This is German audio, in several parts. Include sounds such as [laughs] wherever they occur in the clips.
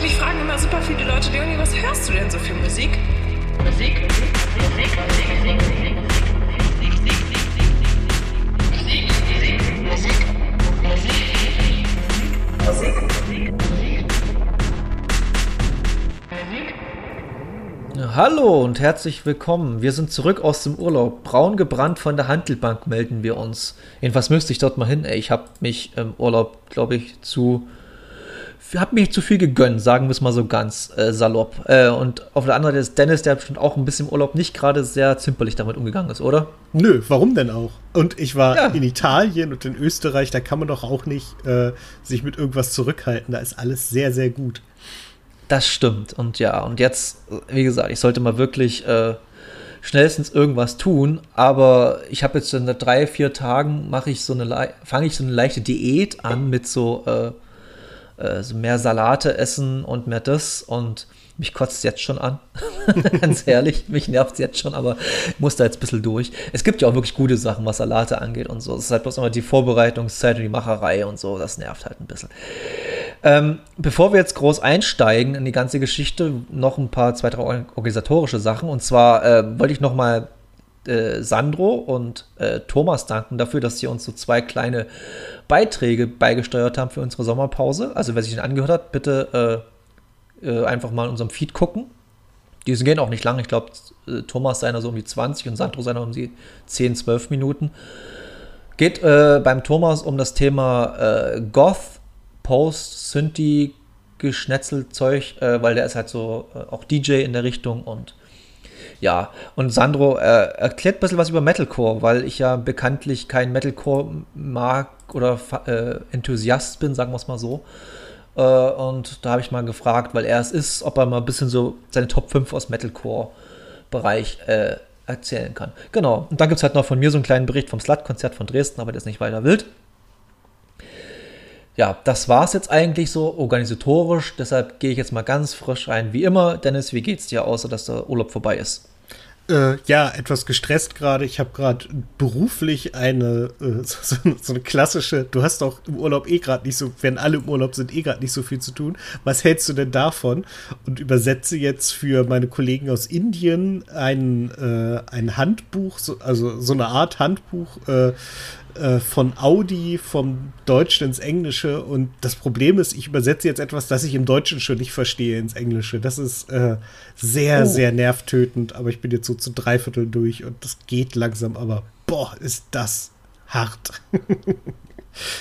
Mich fragen immer super viele Leute, Leonie, was hörst du denn so für Musik? Musik, Musik, Musik, Musik, Musik, Hallo und herzlich willkommen. Wir sind zurück aus dem Urlaub. Braun gebrannt von der Handelbank melden wir uns. Jedenfalls müsste ich dort mal hin. Ey, ich habe mich im Urlaub, glaube ich, zu habe mich zu viel gegönnt, sagen wir es mal so ganz äh, salopp. Äh, und auf der anderen Seite ist Dennis, der bestimmt auch ein bisschen im Urlaub nicht gerade sehr zimperlich damit umgegangen ist, oder? Nö, warum denn auch? Und ich war ja. in Italien und in Österreich, da kann man doch auch nicht äh, sich mit irgendwas zurückhalten. Da ist alles sehr, sehr gut. Das stimmt. Und ja, und jetzt, wie gesagt, ich sollte mal wirklich äh, schnellstens irgendwas tun, aber ich habe jetzt in drei, vier Tagen mache ich so eine fange ich so eine leichte Diät an mit so äh, äh, so mehr Salate essen und mehr das und mich kotzt jetzt schon an. [laughs] Ganz ehrlich, mich nervt es jetzt schon, aber ich muss da jetzt ein bisschen durch. Es gibt ja auch wirklich gute Sachen, was Salate angeht und so. Es ist halt bloß immer die Vorbereitungszeit und die Macherei und so. Das nervt halt ein bisschen. Ähm, bevor wir jetzt groß einsteigen in die ganze Geschichte, noch ein paar, zwei, drei organisatorische Sachen. Und zwar äh, wollte ich noch mal äh, Sandro und äh, Thomas danken dafür, dass sie uns so zwei kleine Beiträge beigesteuert haben für unsere Sommerpause. Also wer sich den angehört hat, bitte äh, äh, einfach mal in unserem Feed gucken. Die gehen auch nicht lang. Ich glaube, äh, Thomas seiner so um die 20 und Sandro seiner um die 10, 12 Minuten. Geht beim Thomas um das Thema Goth, Post, Synthi, Geschnetzelzeug, weil der ist halt so auch DJ in der Richtung und ja, und Sandro äh, erklärt ein bisschen was über Metalcore, weil ich ja bekanntlich kein Metalcore mag oder äh, Enthusiast bin, sagen wir es mal so. Äh, und da habe ich mal gefragt, weil er es ist, ob er mal ein bisschen so seine Top 5 aus Metalcore-Bereich äh, erzählen kann. Genau. Und dann gibt es halt noch von mir so einen kleinen Bericht vom Slut-Konzert von Dresden, aber das ist nicht weiter wild. Ja, das war es jetzt eigentlich so organisatorisch. Deshalb gehe ich jetzt mal ganz frisch rein. Wie immer, Dennis, wie geht's dir, außer dass der Urlaub vorbei ist? Äh, ja, etwas gestresst gerade. Ich habe gerade beruflich eine äh, [laughs] so, so, eine klassische. Du hast doch im Urlaub eh gerade nicht so, wenn alle im Urlaub sind, eh gerade nicht so viel zu tun. Was hältst du denn davon? Und übersetze jetzt für meine Kollegen aus Indien ein, äh, ein Handbuch, so, also so eine Art Handbuch äh, von Audi vom Deutschen ins Englische. Und das Problem ist, ich übersetze jetzt etwas, das ich im Deutschen schon nicht verstehe ins Englische. Das ist äh, sehr, oh. sehr nervtötend. Aber ich bin jetzt so zu dreiviertel durch und das geht langsam. Aber boah, ist das hart. [laughs]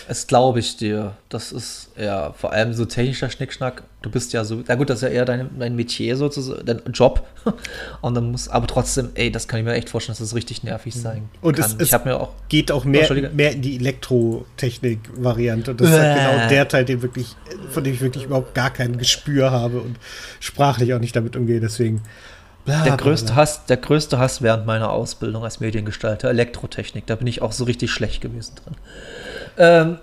Es glaube ich dir. Das ist ja vor allem so technischer Schnickschnack. Du bist ja so, na gut, das ist ja eher dein, dein Metier sozusagen, dein Job. [laughs] Und dann muss, aber trotzdem, ey, das kann ich mir echt vorstellen, dass das richtig nervig mhm. sein Und kann. es, es mir auch, geht auch mehr, mehr in die Elektrotechnik-Variante. Das ist halt genau der Teil, den wirklich, von dem ich wirklich überhaupt gar kein Gespür habe und sprachlich auch nicht damit umgehe. Deswegen. Bla, der, größte Hass, der größte Hass während meiner Ausbildung als Mediengestalter, Elektrotechnik. Da bin ich auch so richtig schlecht gewesen drin. Ähm,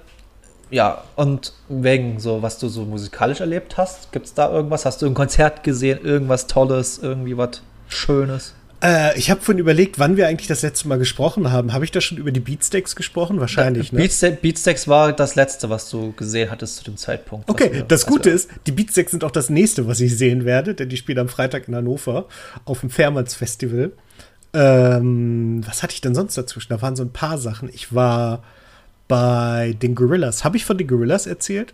ja, und wegen so, was du so musikalisch erlebt hast, gibt es da irgendwas? Hast du ein Konzert gesehen, irgendwas Tolles, irgendwie was Schönes? Äh, ich habe vorhin überlegt, wann wir eigentlich das letzte Mal gesprochen haben. Habe ich da schon über die Beatsteaks gesprochen? Wahrscheinlich, da, ne? Beatsteaks, Beatsteaks war das letzte, was du gesehen hattest zu dem Zeitpunkt. Okay, wir, das Gute ist, die Beatsteaks sind auch das nächste, was ich sehen werde, denn die spielen am Freitag in Hannover auf dem Fairmanns Festival. Ähm, was hatte ich denn sonst dazwischen? Da waren so ein paar Sachen. Ich war bei den Gorillas. Habe ich von den Gorillas erzählt?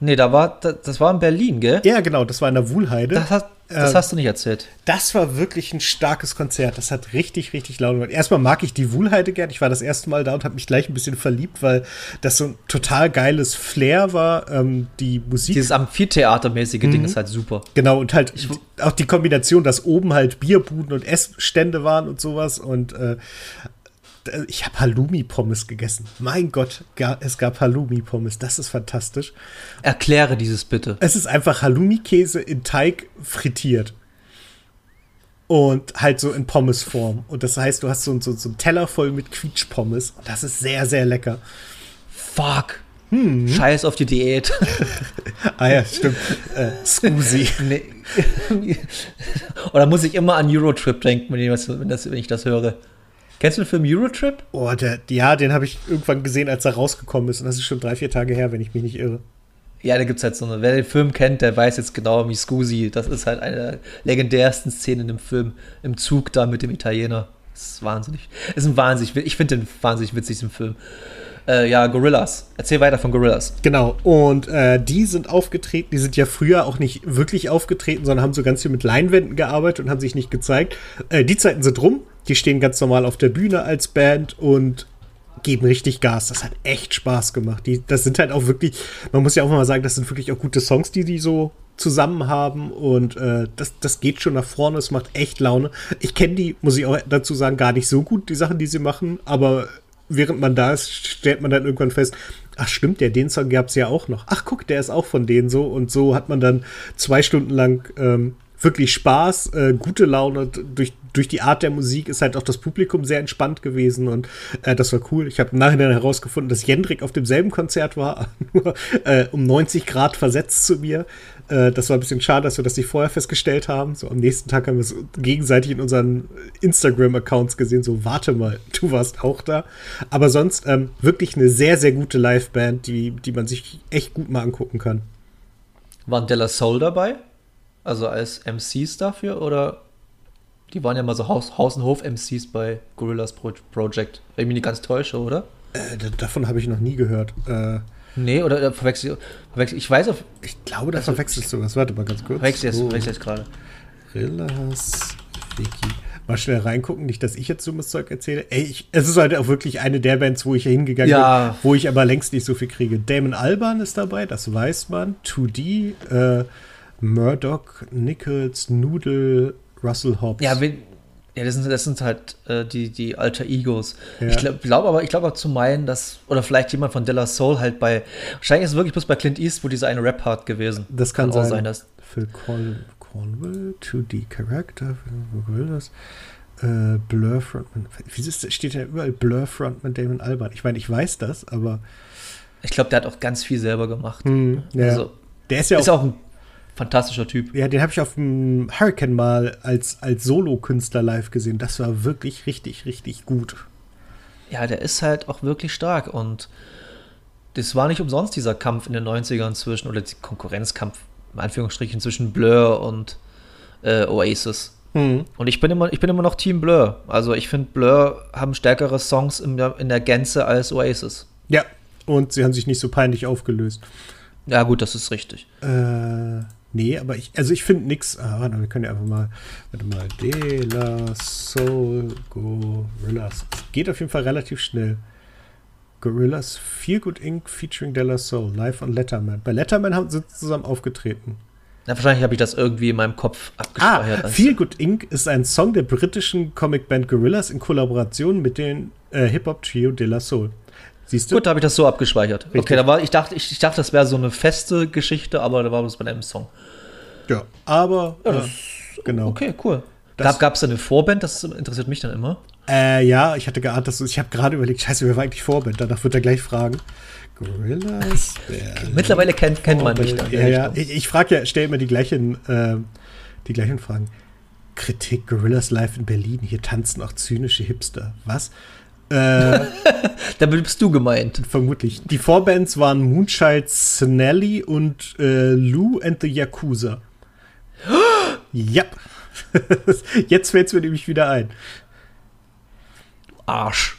Nee, da war, das war in Berlin, gell? Ja, genau, das war in der Wuhlheide. Das, hat, das äh, hast du nicht erzählt. Das war wirklich ein starkes Konzert. Das hat richtig, richtig laut gemacht. Erstmal mag ich die Wuhlheide gern. Ich war das erste Mal da und habe mich gleich ein bisschen verliebt, weil das so ein total geiles Flair war. Ähm, die Musik. Dieses Amphitheatermäßige mhm. Ding ist halt super. Genau, und halt ich, auch die Kombination, dass oben halt Bierbuden und Essstände waren und sowas. Und äh, ich habe Halloumi-Pommes gegessen. Mein Gott, es gab Halloumi-Pommes. Das ist fantastisch. Erkläre dieses bitte. Es ist einfach Halloumi-Käse in Teig frittiert. Und halt so in Pommesform. Und das heißt, du hast so, so, so einen Teller voll mit Quietschpommes. Und das ist sehr, sehr lecker. Fuck. Hm. Scheiß auf die Diät. [laughs] ah ja, stimmt. Äh, Scusi. [laughs] Nee. Oder muss ich immer an Eurotrip denken, wenn ich das, wenn ich das höre? Kennst du den Film Eurotrip? Oh, der, ja, den habe ich irgendwann gesehen, als er rausgekommen ist. Und das ist schon drei, vier Tage her, wenn ich mich nicht irre. Ja, da gibt es halt so eine, wer den Film kennt, der weiß jetzt genau, wie Scusi, das ist halt eine der legendärsten Szenen im Film, im Zug da mit dem Italiener. Das ist wahnsinnig. Das ist ein wahnsinnig, ich finde den wahnsinnig witzig, diesen Film. Äh, ja, Gorillas. Erzähl weiter von Gorillas. Genau, und äh, die sind aufgetreten, die sind ja früher auch nicht wirklich aufgetreten, sondern haben so ganz viel mit Leinwänden gearbeitet und haben sich nicht gezeigt. Äh, die Zeiten sind rum, die stehen ganz normal auf der Bühne als Band und geben richtig Gas. Das hat echt Spaß gemacht. Die, das sind halt auch wirklich, man muss ja auch mal sagen, das sind wirklich auch gute Songs, die die so zusammen haben und äh, das, das geht schon nach vorne, es macht echt Laune. Ich kenne die, muss ich auch dazu sagen, gar nicht so gut, die Sachen, die sie machen, aber während man da ist, stellt man dann irgendwann fest, ach stimmt, der den Song gab es ja auch noch. Ach guck, der ist auch von denen so und so hat man dann zwei Stunden lang ähm, wirklich Spaß, äh, gute Laune. Durch, durch die Art der Musik ist halt auch das Publikum sehr entspannt gewesen und äh, das war cool. Ich habe im Nachhinein herausgefunden, dass Jendrik auf demselben Konzert war, [laughs] nur äh, um 90 Grad versetzt zu mir. Äh, das war ein bisschen schade, dass wir das nicht vorher festgestellt haben. So am nächsten Tag haben wir es gegenseitig in unseren Instagram-Accounts gesehen. So, warte mal, [laughs] du warst auch da. Aber sonst ähm, wirklich eine sehr, sehr gute Liveband, die, die man sich echt gut mal angucken kann. Waren Della Soul dabei? Also als MCs dafür oder die waren ja mal so Haus, Haus und Hof-MCs bei Gorillas Pro Project. Wenn ich mich nicht ganz täusche, oder? Äh, davon habe ich noch nie gehört. Äh, nee, oder äh, verwechsel, verwechsel ich weiß auf. Ich glaube, da also, verwechselst du was. Warte mal ganz kurz. Verwechsel jetzt, oh. verwechsel jetzt gerade. Gorillas Wiki. Mal schnell reingucken, nicht, dass ich jetzt dummes Zeug erzähle. Ey, ich, es ist halt auch wirklich eine der Bands, wo ich hier hingegangen ja. bin, wo ich aber längst nicht so viel kriege. Damon Alban ist dabei, das weiß man. 2D, äh, Murdoch, Nichols, Noodle, Russell Hobbs. Ja, wenn, ja das, sind, das sind halt äh, die, die Alter Egos. Ja. Ich glaube glaub aber, ich glaube auch zu meinen, dass, oder vielleicht jemand von Della Soul halt bei, wahrscheinlich ist es wirklich bloß bei Clint Eastwood dieser eine Rap-Part gewesen. Das kann, kann sein. sein dass Phil Corn Cornwell, 2D Character, das? Äh, Blur Frontman. Wieso steht ja überall Blur Frontman Damon Albarn? Ich meine, ich weiß das, aber. Ich glaube, der hat auch ganz viel selber gemacht. Hm, ja. Also, der ist ja auch, ist auch ein fantastischer Typ. Ja, den habe ich auf dem Hurricane mal als, als Solo-Künstler live gesehen. Das war wirklich richtig, richtig gut. Ja, der ist halt auch wirklich stark und das war nicht umsonst dieser Kampf in den 90ern zwischen, oder die Konkurrenzkampf, in Anführungsstrichen, zwischen Blur und äh, Oasis. Mhm. Und ich bin, immer, ich bin immer noch Team Blur. Also ich finde, Blur haben stärkere Songs in der, in der Gänze als Oasis. Ja, und sie haben sich nicht so peinlich aufgelöst. Ja, gut, das ist richtig. Äh, Nee, aber ich, also ich finde nichts. Ah, wir können ja einfach mal, warte mal, De La Soul Gorillas. Geht auf jeden Fall relativ schnell. Gorillas, Feel Good Inc. featuring De La Soul, live on Letterman. Bei Letterman haben sie zusammen aufgetreten. Ja, wahrscheinlich habe ich das irgendwie in meinem Kopf abgespeichert. Ah, Feel Good Inc. ist ein Song der britischen Comicband Gorillas in Kollaboration mit dem äh, Hip-Hop-Trio De La Soul. Siehst du? Gut, da habe ich das so abgespeichert. Richtig. Okay, da war, ich dachte, ich, ich dachte, das wäre so eine feste Geschichte, aber da war es bei einem Song. Ja, aber ja, das, äh, genau. Okay, cool. Gab es da eine Vorband? Das interessiert mich dann immer. Äh, ja, ich hatte geahnt, dass du, ich habe gerade überlegt, scheiße, wer war eigentlich Vorband? Danach wird er gleich fragen. Gorillas. Mittlerweile kennt, kennt man mich dann. Ja, ja. Ich, ich frage ja, stell immer die gleichen, äh, die gleichen Fragen. Kritik, Gorillas Live in Berlin. Hier tanzen auch zynische Hipster. Was? Äh, [laughs] da bist du gemeint. Vermutlich. Die Vorbands waren Moonchild Snelly und äh, Lou and the Yakuza. [gasps] ja. [laughs] Jetzt fällt es mir nämlich wieder ein. Arsch.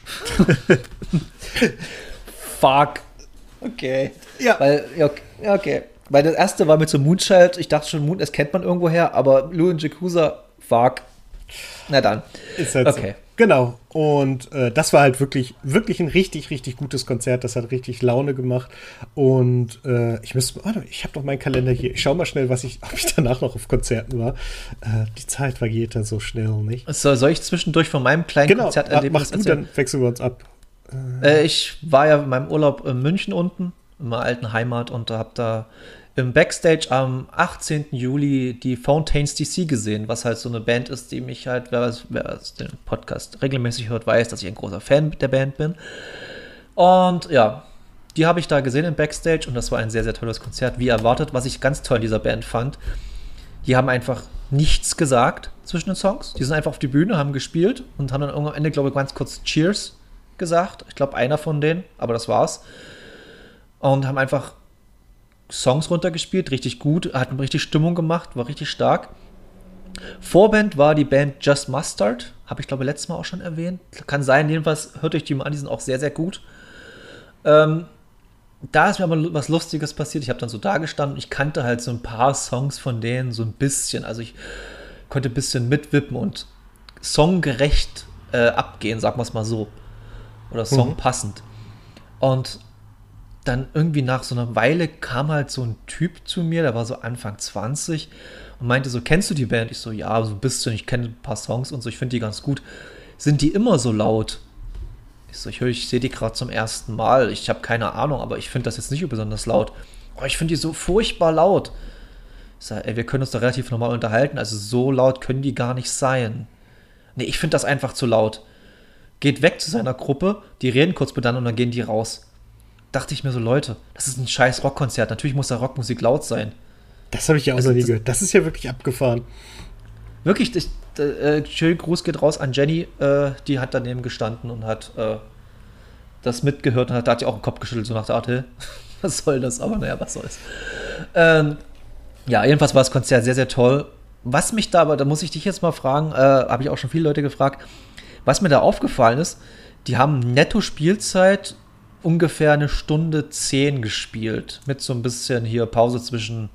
Fuck. Okay. Ja. Weil, ja, okay. Weil das erste war mit so Moonchild, ich dachte schon, Moon, das kennt man irgendwoher, aber Lou und Yakuza, fuck. Na dann. Ist halt okay. So. Genau. Und äh, das war halt wirklich, wirklich ein richtig, richtig gutes Konzert. Das hat richtig Laune gemacht. Und äh, ich müsste, warte, ich habe doch meinen Kalender hier. Ich schaue mal schnell, was ich, ob ich danach noch auf Konzerten war. Äh, die Zeit vergeht dann so schnell, nicht? So, soll ich zwischendurch von meinem kleinen genau, Konzert erleben? Machst du, dann wechseln wir uns ab. Äh, ich war ja in meinem Urlaub in München unten, in meiner alten Heimat, und habe da im Backstage am 18. Juli die Fountains DC gesehen, was halt so eine Band ist, die mich halt, wer, wer den Podcast regelmäßig hört, weiß, dass ich ein großer Fan der Band bin. Und ja, die habe ich da gesehen im Backstage und das war ein sehr, sehr tolles Konzert, wie erwartet. Was ich ganz toll in dieser Band fand, die haben einfach nichts gesagt zwischen den Songs. Die sind einfach auf die Bühne, haben gespielt und haben dann am Ende, glaube ich, ganz kurz Cheers gesagt. Ich glaube, einer von denen, aber das war's. Und haben einfach Songs runtergespielt, richtig gut, hat richtig Stimmung gemacht, war richtig stark. Vorband war die Band Just Mustard, habe ich glaube letztes Mal auch schon erwähnt. Kann sein, jedenfalls hört euch die mal an, die sind auch sehr, sehr gut. Ähm, da ist mir aber was Lustiges passiert. Ich habe dann so da gestanden. Ich kannte halt so ein paar Songs von denen so ein bisschen. Also ich konnte ein bisschen mitwippen und songgerecht äh, abgehen, sagen wir es mal so. Oder songpassend. Mhm. Und dann irgendwie nach so einer Weile kam halt so ein Typ zu mir, der war so Anfang 20 und meinte so, kennst du die Band? Ich so, ja, so ein bisschen, ich kenne ein paar Songs und so, ich finde die ganz gut. Sind die immer so laut? Ich so, ich höre, ich sehe die gerade zum ersten Mal. Ich habe keine Ahnung, aber ich finde das jetzt nicht besonders laut. Oh, ich finde die so furchtbar laut. Ich sage, ey, wir können uns da relativ normal unterhalten. Also so laut können die gar nicht sein. Nee, ich finde das einfach zu laut. Geht weg zu seiner Gruppe, die reden kurz miteinander und dann gehen die raus. Dachte ich mir so, Leute, das ist ein scheiß Rockkonzert. Natürlich muss da Rockmusik laut sein. Das habe ich ja auch also, noch nie gehört. Das ist ja wirklich abgefahren. Wirklich, ich, äh, schönen Gruß geht raus an Jenny, äh, die hat daneben gestanden und hat äh, das mitgehört und hat, da hat sie auch den Kopf geschüttelt, so nach der Art, hey, [laughs] was soll das? Aber naja, was soll's. Ähm, ja, jedenfalls war das Konzert sehr, sehr toll. Was mich da aber, da muss ich dich jetzt mal fragen, äh, habe ich auch schon viele Leute gefragt, was mir da aufgefallen ist, die haben netto Spielzeit ungefähr eine Stunde zehn gespielt, mit so ein bisschen hier Pause zwischen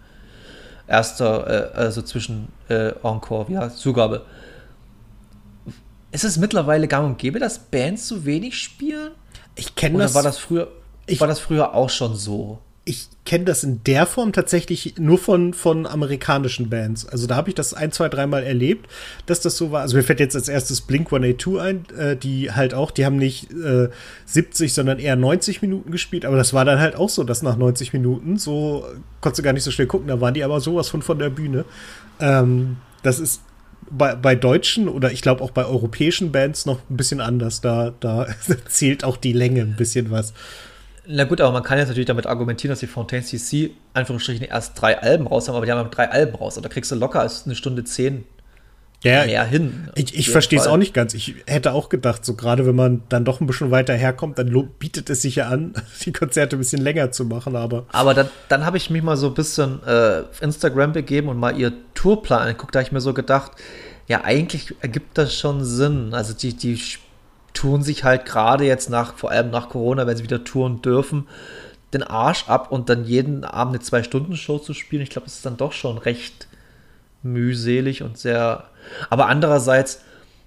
erster, äh, also zwischen äh, Encore, ja, Zugabe. Ist es mittlerweile gang und gäbe, dass Bands so wenig spielen? Ich kenne das. War das früher? Ich, war das früher auch schon so? Ich kenne das in der Form tatsächlich nur von, von amerikanischen Bands. Also da habe ich das ein, zwei, dreimal erlebt, dass das so war. Also mir fällt jetzt als erstes Blink 182 ein, äh, die halt auch, die haben nicht äh, 70, sondern eher 90 Minuten gespielt, aber das war dann halt auch so, dass nach 90 Minuten, so konntest du gar nicht so schnell gucken, da waren die aber sowas von von der Bühne. Ähm, das ist bei, bei deutschen oder ich glaube auch bei europäischen Bands noch ein bisschen anders. Da, da [laughs] zählt auch die Länge ein bisschen was. Na gut, aber man kann jetzt natürlich damit argumentieren, dass die Fontaine CC Anführungsstrichen erst drei Alben raus haben, aber die haben drei Alben raus. Und da kriegst du locker als eine Stunde zehn ja, mehr hin. Ich, ich verstehe es auch nicht ganz. Ich hätte auch gedacht, so gerade wenn man dann doch ein bisschen weiter herkommt, dann bietet es sich ja an, [laughs] die Konzerte ein bisschen länger zu machen. Aber, aber dann, dann habe ich mich mal so ein bisschen äh, auf Instagram begeben und mal ihr Tourplan angeguckt. Da habe ich mir so gedacht, ja, eigentlich ergibt das schon Sinn. Also die, die tun sich halt gerade jetzt nach, vor allem nach Corona, wenn sie wieder touren dürfen, den Arsch ab und dann jeden Abend eine Zwei-Stunden-Show zu spielen. Ich glaube, das ist dann doch schon recht mühselig und sehr. Aber andererseits,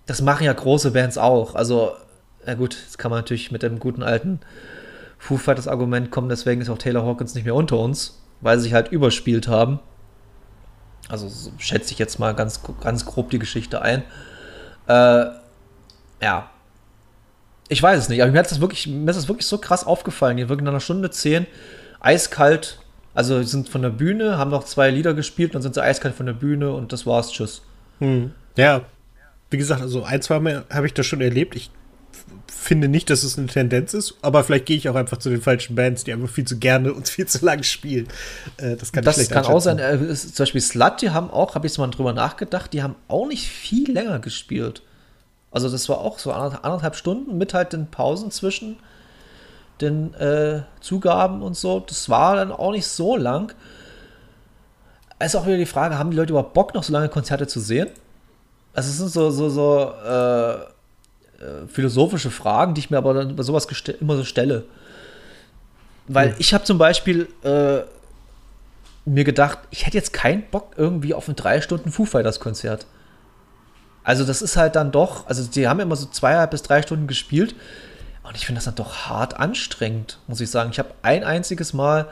das machen ja große Bands auch. Also, na gut, jetzt kann man natürlich mit dem guten alten Foo Fighters Argument kommen, deswegen ist auch Taylor Hawkins nicht mehr unter uns, weil sie sich halt überspielt haben. Also so schätze ich jetzt mal ganz, ganz grob die Geschichte ein. Äh, ja, ich weiß es nicht, aber mir, hat das wirklich, mir ist das wirklich so krass aufgefallen. Hier wirklich nach einer Stunde zehn, eiskalt. Also sind von der Bühne, haben noch zwei Lieder gespielt, dann sind sie eiskalt von der Bühne und das war's. Tschüss. Hm. Ja, wie gesagt, also ein, zwei Mal habe ich das schon erlebt. Ich finde nicht, dass es eine Tendenz ist, aber vielleicht gehe ich auch einfach zu den falschen Bands, die einfach viel zu gerne und viel zu lang spielen. Äh, das kann, das kann auch sein. Äh, zum Beispiel Slut, die haben auch, habe ich mal drüber nachgedacht, die haben auch nicht viel länger gespielt. Also das war auch so anderthalb Stunden mit halt den Pausen zwischen den äh, Zugaben und so. Das war dann auch nicht so lang. Es ist auch wieder die Frage, haben die Leute überhaupt Bock, noch so lange Konzerte zu sehen? Also es sind so, so, so äh, äh, philosophische Fragen, die ich mir aber dann bei sowas immer so stelle. Weil hm. ich habe zum Beispiel äh, mir gedacht, ich hätte jetzt keinen Bock irgendwie auf ein drei Stunden Foo Fighters Konzert. Also das ist halt dann doch, also die haben immer so zweieinhalb bis drei Stunden gespielt und ich finde das dann doch hart anstrengend, muss ich sagen. Ich habe ein einziges Mal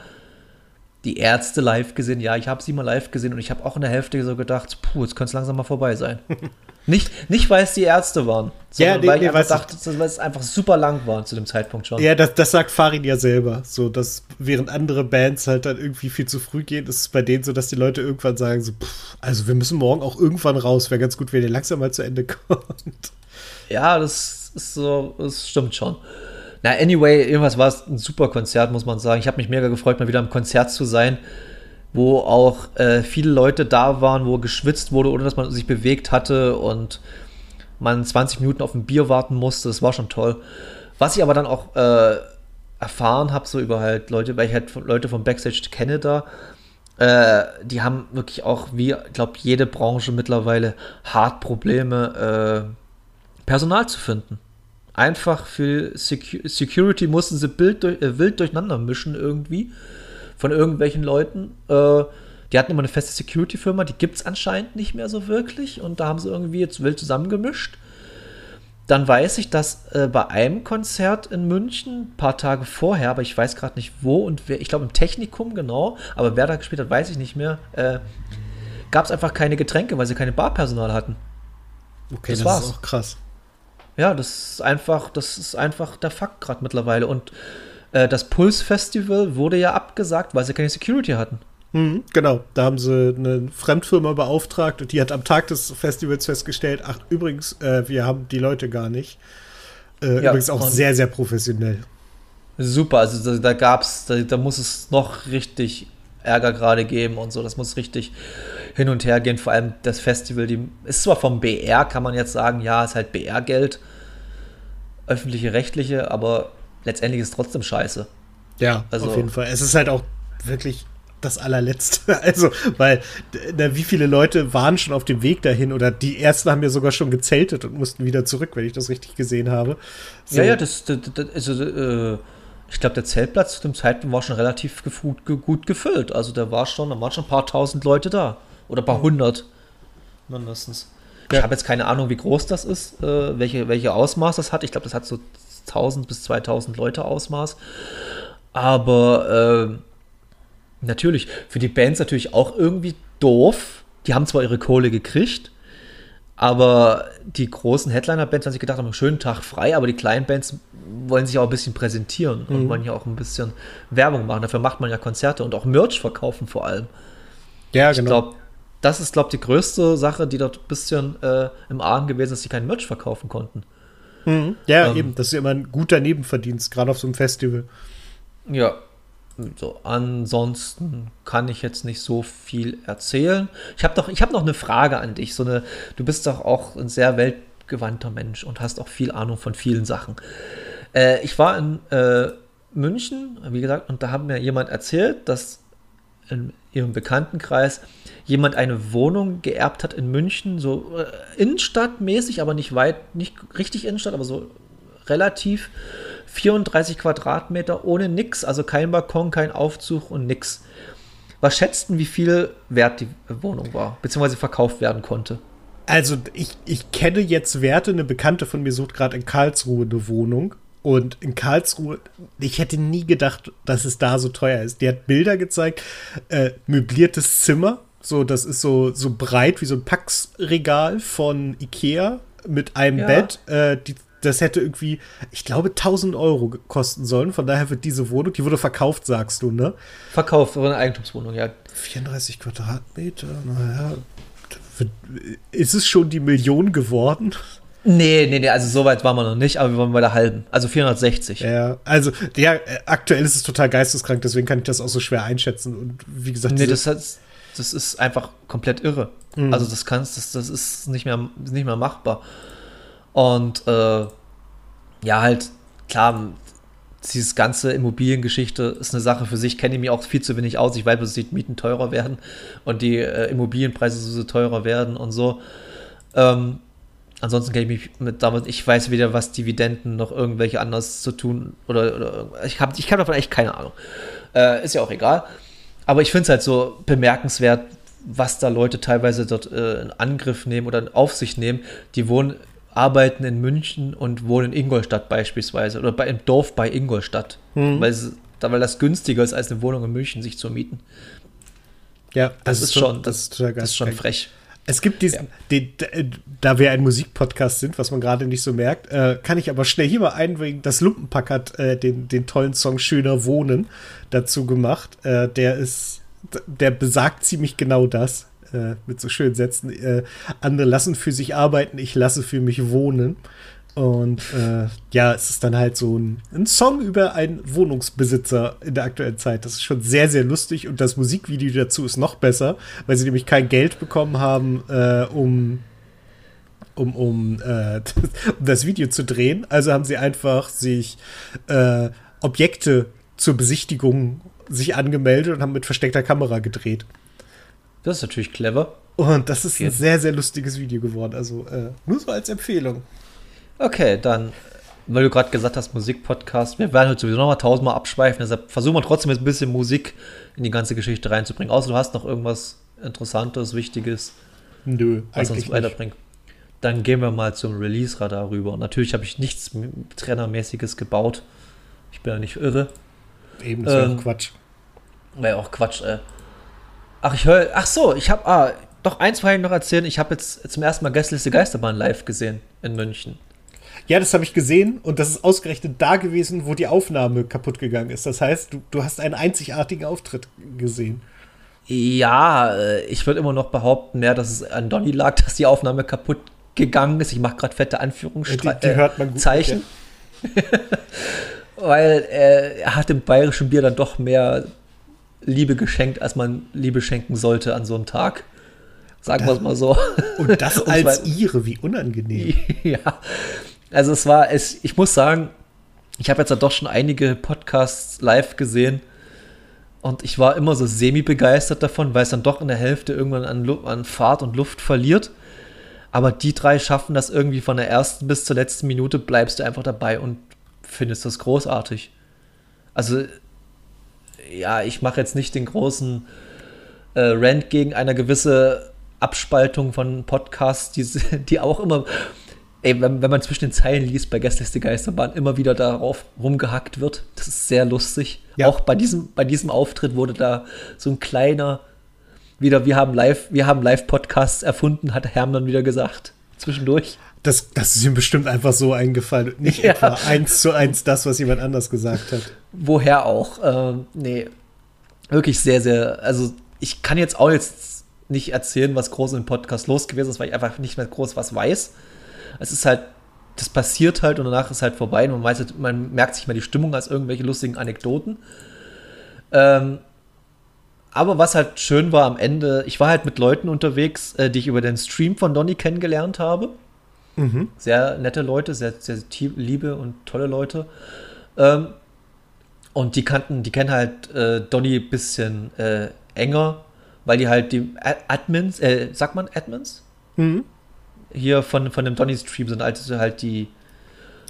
die Ärzte live gesehen. Ja, ich habe sie mal live gesehen und ich habe auch in der Hälfte so gedacht, puh, jetzt könnte es langsam mal vorbei sein. [laughs] nicht, nicht, weil es die Ärzte waren, sondern ja, nee, weil nee, ich einfach dachte, weil es einfach super lang war zu dem Zeitpunkt schon. Ja, das, das sagt Farin ja selber. So, dass während andere Bands halt dann irgendwie viel zu früh gehen, ist es bei denen so, dass die Leute irgendwann sagen so, pff, also wir müssen morgen auch irgendwann raus. Wäre ganz gut, wenn ihr langsam mal zu Ende [laughs] kommt. Ja, das ist so, das stimmt schon. Na, anyway, irgendwas war es ein super Konzert, muss man sagen. Ich habe mich mega gefreut, mal wieder im Konzert zu sein, wo auch äh, viele Leute da waren, wo geschwitzt wurde, ohne dass man sich bewegt hatte und man 20 Minuten auf ein Bier warten musste. Das war schon toll. Was ich aber dann auch äh, erfahren habe, so über halt Leute, weil ich halt Leute vom Backstage kenne da, äh, die haben wirklich auch, wie, ich glaube, jede Branche mittlerweile hart Probleme, äh, Personal zu finden. Einfach für Secu Security mussten sie durch, äh, wild durcheinander mischen irgendwie von irgendwelchen Leuten. Äh, die hatten immer eine feste Security-Firma, die gibt es anscheinend nicht mehr so wirklich und da haben sie irgendwie jetzt wild zusammengemischt. Dann weiß ich, dass äh, bei einem Konzert in München, ein paar Tage vorher, aber ich weiß gerade nicht wo und wer, ich glaube im Technikum genau, aber wer da gespielt hat, weiß ich nicht mehr, äh, gab es einfach keine Getränke, weil sie keine Barpersonal hatten. Okay, das, das war's. ist auch krass. Ja, das ist einfach, das ist einfach der Fakt gerade mittlerweile. Und äh, das Puls-Festival wurde ja abgesagt, weil sie keine Security hatten. Mhm, genau, da haben sie eine Fremdfirma beauftragt und die hat am Tag des Festivals festgestellt, ach übrigens, äh, wir haben die Leute gar nicht. Äh, ja, übrigens auch sehr, sehr professionell. Super, also da, da gab's, da, da muss es noch richtig Ärger gerade geben und so. Das muss richtig hin und her gehen. Vor allem das Festival, die ist zwar vom BR, kann man jetzt sagen, ja, ist halt BR-Geld, öffentliche, rechtliche, aber letztendlich ist es trotzdem scheiße. Ja, also, auf jeden Fall. Es ist halt auch wirklich das allerletzte. [laughs] Also, weil na, wie viele Leute waren schon auf dem Weg dahin oder die ersten haben ja sogar schon gezeltet und mussten wieder zurück, wenn ich das richtig gesehen habe. So. Ja, ja, das, das, das also, äh, ich glaube, der Zeltplatz zu dem Zeitpunkt war schon relativ gut, gut gefüllt. Also, der war schon, da waren schon ein paar tausend Leute da. Oder ein paar hundert. Mindestens. Ja. Ich habe jetzt keine Ahnung, wie groß das ist, äh, welche, welche Ausmaß das hat. Ich glaube, das hat so 1000 bis 2000 Leute Ausmaß. Aber äh, natürlich, für die Bands natürlich auch irgendwie doof. Die haben zwar ihre Kohle gekriegt, aber die großen Headliner-Bands haben sich gedacht, haben einen schönen Tag frei, aber die kleinen Bands wollen sich auch ein bisschen präsentieren mhm. und wollen ja auch ein bisschen Werbung machen. Dafür macht man ja Konzerte und auch Merch verkaufen vor allem. Ja, ich genau. Glaub, das ist, glaube ich, die größte Sache, die dort ein bisschen äh, im Argen gewesen ist, dass sie kein Merch verkaufen konnten. Mhm. Ja, ähm, eben. Das ist ja immer ein guter Nebenverdienst, gerade auf so einem Festival. Ja, so, ansonsten kann ich jetzt nicht so viel erzählen. Ich habe doch, ich habe noch eine Frage an dich. So eine, du bist doch auch ein sehr weltgewandter Mensch und hast auch viel Ahnung von vielen Sachen. Äh, ich war in äh, München, wie gesagt, und da hat mir jemand erzählt, dass in ihrem Bekanntenkreis jemand eine Wohnung geerbt hat in München, so äh, Innenstadtmäßig, aber nicht weit, nicht richtig Innenstadt, aber so relativ 34 Quadratmeter ohne nix, also kein Balkon, kein Aufzug und nix. Was schätzten, wie viel wert die Wohnung war, beziehungsweise verkauft werden konnte? Also ich, ich kenne jetzt Werte, eine Bekannte von mir sucht gerade in Karlsruhe eine Wohnung. Und in Karlsruhe, ich hätte nie gedacht, dass es da so teuer ist. Die hat Bilder gezeigt, äh, möbliertes Zimmer, so, das ist so, so breit wie so ein Packsregal von Ikea mit einem ja. Bett. Äh, die das hätte irgendwie, ich glaube, 1000 Euro kosten sollen. Von daher wird diese Wohnung, die wurde verkauft, sagst du, ne? Verkauft, eine Eigentumswohnung, ja. 34 Quadratmeter, naja. Ist es schon die Million geworden? Nee, nee, nee, also so weit waren wir noch nicht, aber wir waren bei der halben. Also 460. Ja, also ja, aktuell ist es total geisteskrank, deswegen kann ich das auch so schwer einschätzen. Und wie gesagt, nee, das, heißt, das ist einfach komplett irre. Mhm. Also das kannst, das, das ist nicht mehr, nicht mehr machbar. Und äh, ja, halt, klar, dieses ganze Immobiliengeschichte ist eine Sache für sich, kenne ich mir auch viel zu wenig aus. Ich weiß, dass die Mieten teurer werden und die äh, Immobilienpreise so teurer werden und so. Ähm, ansonsten kenne ich mich mit damit, ich weiß weder, was Dividenden noch irgendwelche anders zu tun oder, oder ich habe ich habe davon echt keine Ahnung. Äh, ist ja auch egal. Aber ich finde es halt so bemerkenswert, was da Leute teilweise dort äh, in Angriff nehmen oder auf sich nehmen. Die wohnen arbeiten in München und wohnen in Ingolstadt beispielsweise oder bei, im Dorf bei Ingolstadt, mhm. weil, es, weil das günstiger ist, als eine Wohnung in München sich zu mieten. Ja, das, das ist, schon, das, ist, das ist schon frech. Es gibt diesen, ja. den, da wir ein Musikpodcast sind, was man gerade nicht so merkt, äh, kann ich aber schnell hier mal einbringen. Das Lumpenpack hat äh, den, den tollen Song Schöner Wohnen dazu gemacht. Äh, der ist, der besagt ziemlich genau das äh, mit so schönen Sätzen, äh, andere lassen für sich arbeiten, ich lasse für mich wohnen. Und äh, ja, es ist dann halt so ein, ein, Song über einen Wohnungsbesitzer in der aktuellen Zeit. Das ist schon sehr, sehr lustig und das Musikvideo dazu ist noch besser, weil sie nämlich kein Geld bekommen haben, äh, um, um, um, äh, [laughs] um das Video zu drehen. Also haben sie einfach sich äh, Objekte zur Besichtigung sich angemeldet und haben mit versteckter Kamera gedreht. Das ist natürlich clever. Und das ist ein sehr, sehr lustiges Video geworden. Also äh, nur so als Empfehlung. Okay, dann, weil du gerade gesagt hast, Musikpodcast, wir werden heute sowieso noch mal tausendmal abschweifen, deshalb versuchen wir trotzdem jetzt ein bisschen Musik in die ganze Geschichte reinzubringen. Außer du hast noch irgendwas Interessantes, Wichtiges, Nö, was uns weiterbringt. Dann gehen wir mal zum Release-Radar rüber. Und natürlich habe ich nichts Trainermäßiges gebaut. Ich bin ja nicht irre. Eben, das ähm, Quatsch. Wäre auch Quatsch, äh. Ach, ich höre. Ach so, ich habe. Ah, doch eins wollte ich noch erzählen. Ich habe jetzt zum ersten Mal Gästeliste Geisterbahn live gesehen in München. Ja, das habe ich gesehen und das ist ausgerechnet da gewesen, wo die Aufnahme kaputt gegangen ist. Das heißt, du, du hast einen einzigartigen Auftritt gesehen. Ja, äh, ich würde immer noch behaupten, mehr, dass es an Donny lag, dass die Aufnahme kaputt gegangen ist. Ich mache gerade fette Anführungszeichen. Die, die, hört man gut. Zeichen. [laughs] Weil äh, er hat dem bayerischen Bier dann doch mehr Liebe geschenkt, als man Liebe schenken sollte an so einem Tag. Sagen wir es mal so. Und das [laughs] als ihre, wie unangenehm. [laughs] Ja, also es war, es, ich muss sagen, ich habe jetzt ja doch schon einige Podcasts live gesehen und ich war immer so semi-begeistert davon, weil es dann doch in der Hälfte irgendwann an, an Fahrt und Luft verliert. Aber die drei schaffen das irgendwie von der ersten bis zur letzten Minute, bleibst du einfach dabei und findest das großartig. Also, ja, ich mache jetzt nicht den großen äh, Rant gegen eine gewisse Abspaltung von Podcasts, die, [laughs] die auch immer, ey, wenn, wenn man zwischen den Zeilen liest bei Gästeliste Geisterbahn, immer wieder darauf rumgehackt wird. Das ist sehr lustig. Ja. Auch bei diesem, bei diesem Auftritt wurde da so ein kleiner, wieder, wir haben live, wir haben Live-Podcasts erfunden, hat Herm dann wieder gesagt, zwischendurch. Das, das ist ihm bestimmt einfach so eingefallen und nicht ja. etwa eins zu eins das, was jemand anders gesagt hat. Woher auch? Ähm, nee, wirklich sehr, sehr, also ich kann jetzt auch jetzt nicht erzählen, was groß im Podcast los gewesen ist, weil ich einfach nicht mehr groß was weiß. Es ist halt, das passiert halt und danach ist halt vorbei. Man, weiß, man merkt sich mal die Stimmung als irgendwelche lustigen Anekdoten. Ähm, aber was halt schön war am Ende, ich war halt mit Leuten unterwegs, äh, die ich über den Stream von Donny kennengelernt habe. Mhm. Sehr nette Leute, sehr, sehr liebe und tolle Leute. Ähm, und die kannten, die kennen halt äh, Donny ein bisschen äh, enger weil die halt die Admins, äh, sagt man Admins? Mhm. Hier von, von dem Donny-Stream sind also halt die.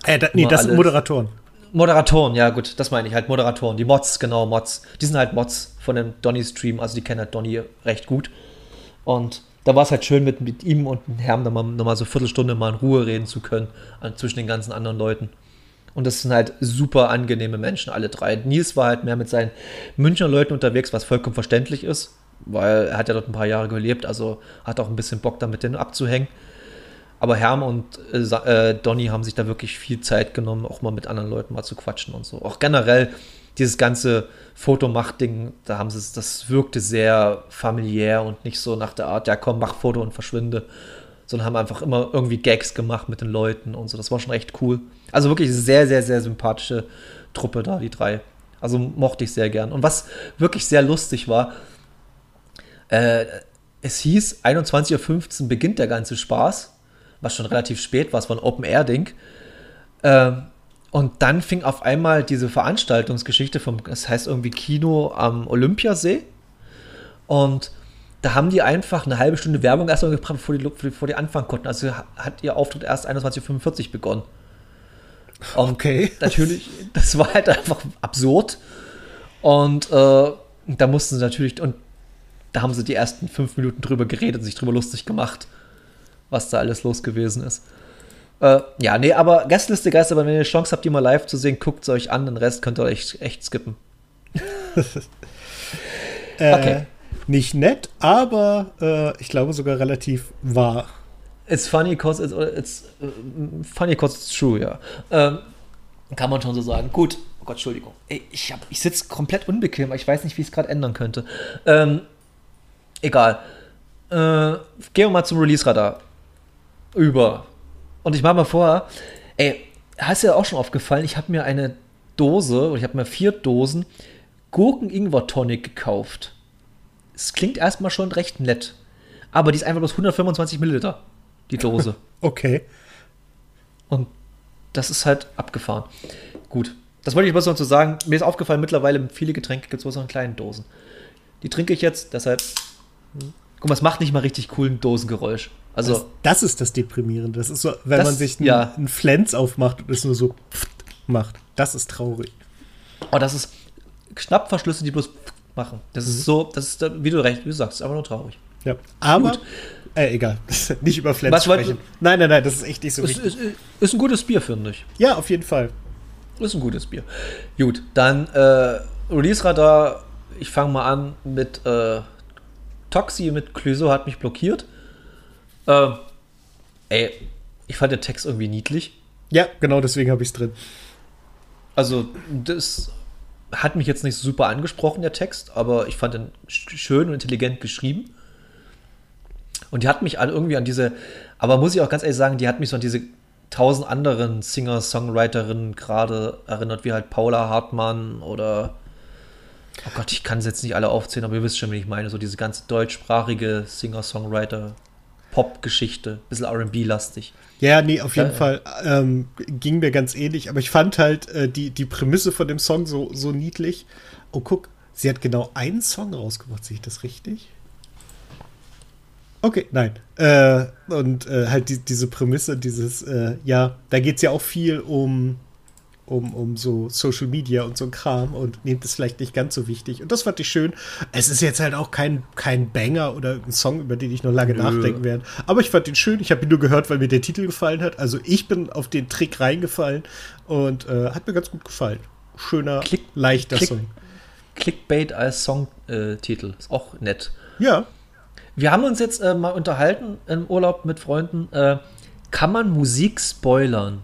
Äh, da, nee, das sind Moderatoren. Moderatoren, ja gut, das meine ich halt, Moderatoren. Die Mods, genau, Mods. Die sind halt Mods von dem Donny-Stream, also die kennen halt Donny recht gut. Und da war es halt schön, mit, mit ihm und dem Herrn nochmal noch mal so eine Viertelstunde mal in Ruhe reden zu können, an, zwischen den ganzen anderen Leuten. Und das sind halt super angenehme Menschen, alle drei. Nils war halt mehr mit seinen Münchner Leuten unterwegs, was vollkommen verständlich ist weil er hat ja dort ein paar Jahre gelebt, also hat auch ein bisschen Bock damit, den abzuhängen. Aber Herm und äh, äh, Donny haben sich da wirklich viel Zeit genommen, auch mal mit anderen Leuten mal zu quatschen und so. Auch generell dieses ganze Fotomacht-Ding, da haben sie das wirkte sehr familiär und nicht so nach der Art, ja komm, mach Foto und verschwinde, sondern haben einfach immer irgendwie Gags gemacht mit den Leuten und so. Das war schon echt cool. Also wirklich sehr, sehr, sehr sympathische Truppe da, die drei. Also mochte ich sehr gern. Und was wirklich sehr lustig war, äh, es hieß, 21.15 Uhr beginnt der ganze Spaß, was schon relativ spät war, es war ein Open-Air-Ding. Äh, und dann fing auf einmal diese Veranstaltungsgeschichte vom, das heißt irgendwie Kino am Olympiasee. Und da haben die einfach eine halbe Stunde Werbung erstmal gebracht, bevor die, bevor die anfangen konnten. Also hat ihr Auftritt erst 21.45 Uhr begonnen. Und okay. Natürlich, [laughs] das war halt einfach absurd. Und äh, da mussten sie natürlich, und da haben sie die ersten fünf Minuten drüber geredet und sich drüber lustig gemacht, was da alles los gewesen ist. Äh, ja, nee, aber Gästeliste Geister, wenn ihr eine Chance habt, die mal live zu sehen, guckt es euch an, den Rest könnt ihr euch echt skippen. [laughs] äh, okay. Nicht nett, aber äh, ich glaube sogar relativ wahr. It's funny cause it's, it's uh, funny cause it's true, ja. Ähm, kann man schon so sagen. Gut. Oh Gott, Entschuldigung. Ey, ich, ich sitze komplett unbequem, weil ich weiß nicht, wie ich es gerade ändern könnte. Ähm, Egal. Äh, gehen wir mal zum Release-Radar über. Und ich mache mal vor, ey, hast dir auch schon aufgefallen, ich habe mir eine Dose, oder ich habe mir vier Dosen Gurken-Ingwer-Tonic gekauft. Es klingt erstmal schon recht nett. Aber die ist einfach bloß 125 Milliliter, die Dose. [laughs] okay. Und das ist halt abgefahren. Gut, Das wollte ich bloß noch zu sagen. Mir ist aufgefallen, mittlerweile viele Getränke gibt es bloß noch in kleinen Dosen. Die trinke ich jetzt, deshalb. Guck mal, es macht nicht mal richtig coolen Dosengeräusch. Also, Das, das ist das Deprimierende. Das ist so, wenn Das- man sich einen, ja. einen Flens aufmacht und es nur so macht. Das ist traurig. oh, das ist Schnappverschlüsse, die bloß machen. Das Mhm. ist so, das ist, wie du recht, wie du sagst, ist einfach nur traurig. Ja. Aber, äh, egal. [laughs] nicht über Flens Was sprechen. Nein, nein, nein, das ist echt nicht so Ist, wichtig. ist, ist ein gutes Bier, finde ich. Ja, auf jeden Fall. Ist ein gutes Bier. Gut, dann äh, Release-Radar. Ich fange mal an mit äh, Toxi mit Clüso hat mich blockiert. Ähm, ey, ich fand den Text irgendwie niedlich. Ja, genau deswegen habe ich es drin. Also, das hat mich jetzt nicht super angesprochen, der Text, aber ich fand ihn sch- schön und intelligent geschrieben. Und die hat mich an, irgendwie an diese, aber muss ich auch ganz ehrlich sagen, die hat mich so an diese tausend anderen Singer-Songwriterinnen gerade erinnert, wie halt Paula Hartmann oder, oh Gott, ich kann es jetzt nicht alle aufzählen, aber ihr wisst schon, wie ich meine, so diese ganze deutschsprachige Singer-Songwriter, Pop-Geschichte, bisschen RB-lastig. Ja, nee, auf jeden Ja. Fall ähm, ging mir ganz ähnlich. Aber ich fand halt äh, die, die Prämisse von dem Song so, so niedlich. Oh, guck, sie hat genau einen Song rausgebracht. Sehe ich das richtig? Okay, nein. Äh, und äh, halt die, diese Prämisse, dieses, äh, ja, da geht es ja auch viel um, um, um so Social Media und so ein Kram und nehmt es vielleicht nicht ganz so wichtig. Und das fand ich schön. Es ist jetzt halt auch kein, kein Banger oder ein Song, über den ich noch lange Nö. nachdenken werde. Aber ich fand ihn schön. Ich habe ihn nur gehört, weil mir der Titel gefallen hat. Also ich bin auf den Trick reingefallen und äh, hat mir ganz gut gefallen. Schöner, Klick- leichter Klick- Song. Clickbait als Songtitel, ist auch nett. Ja, Wir haben uns jetzt äh, mal unterhalten im Urlaub mit Freunden. Äh, kann man Musik spoilern?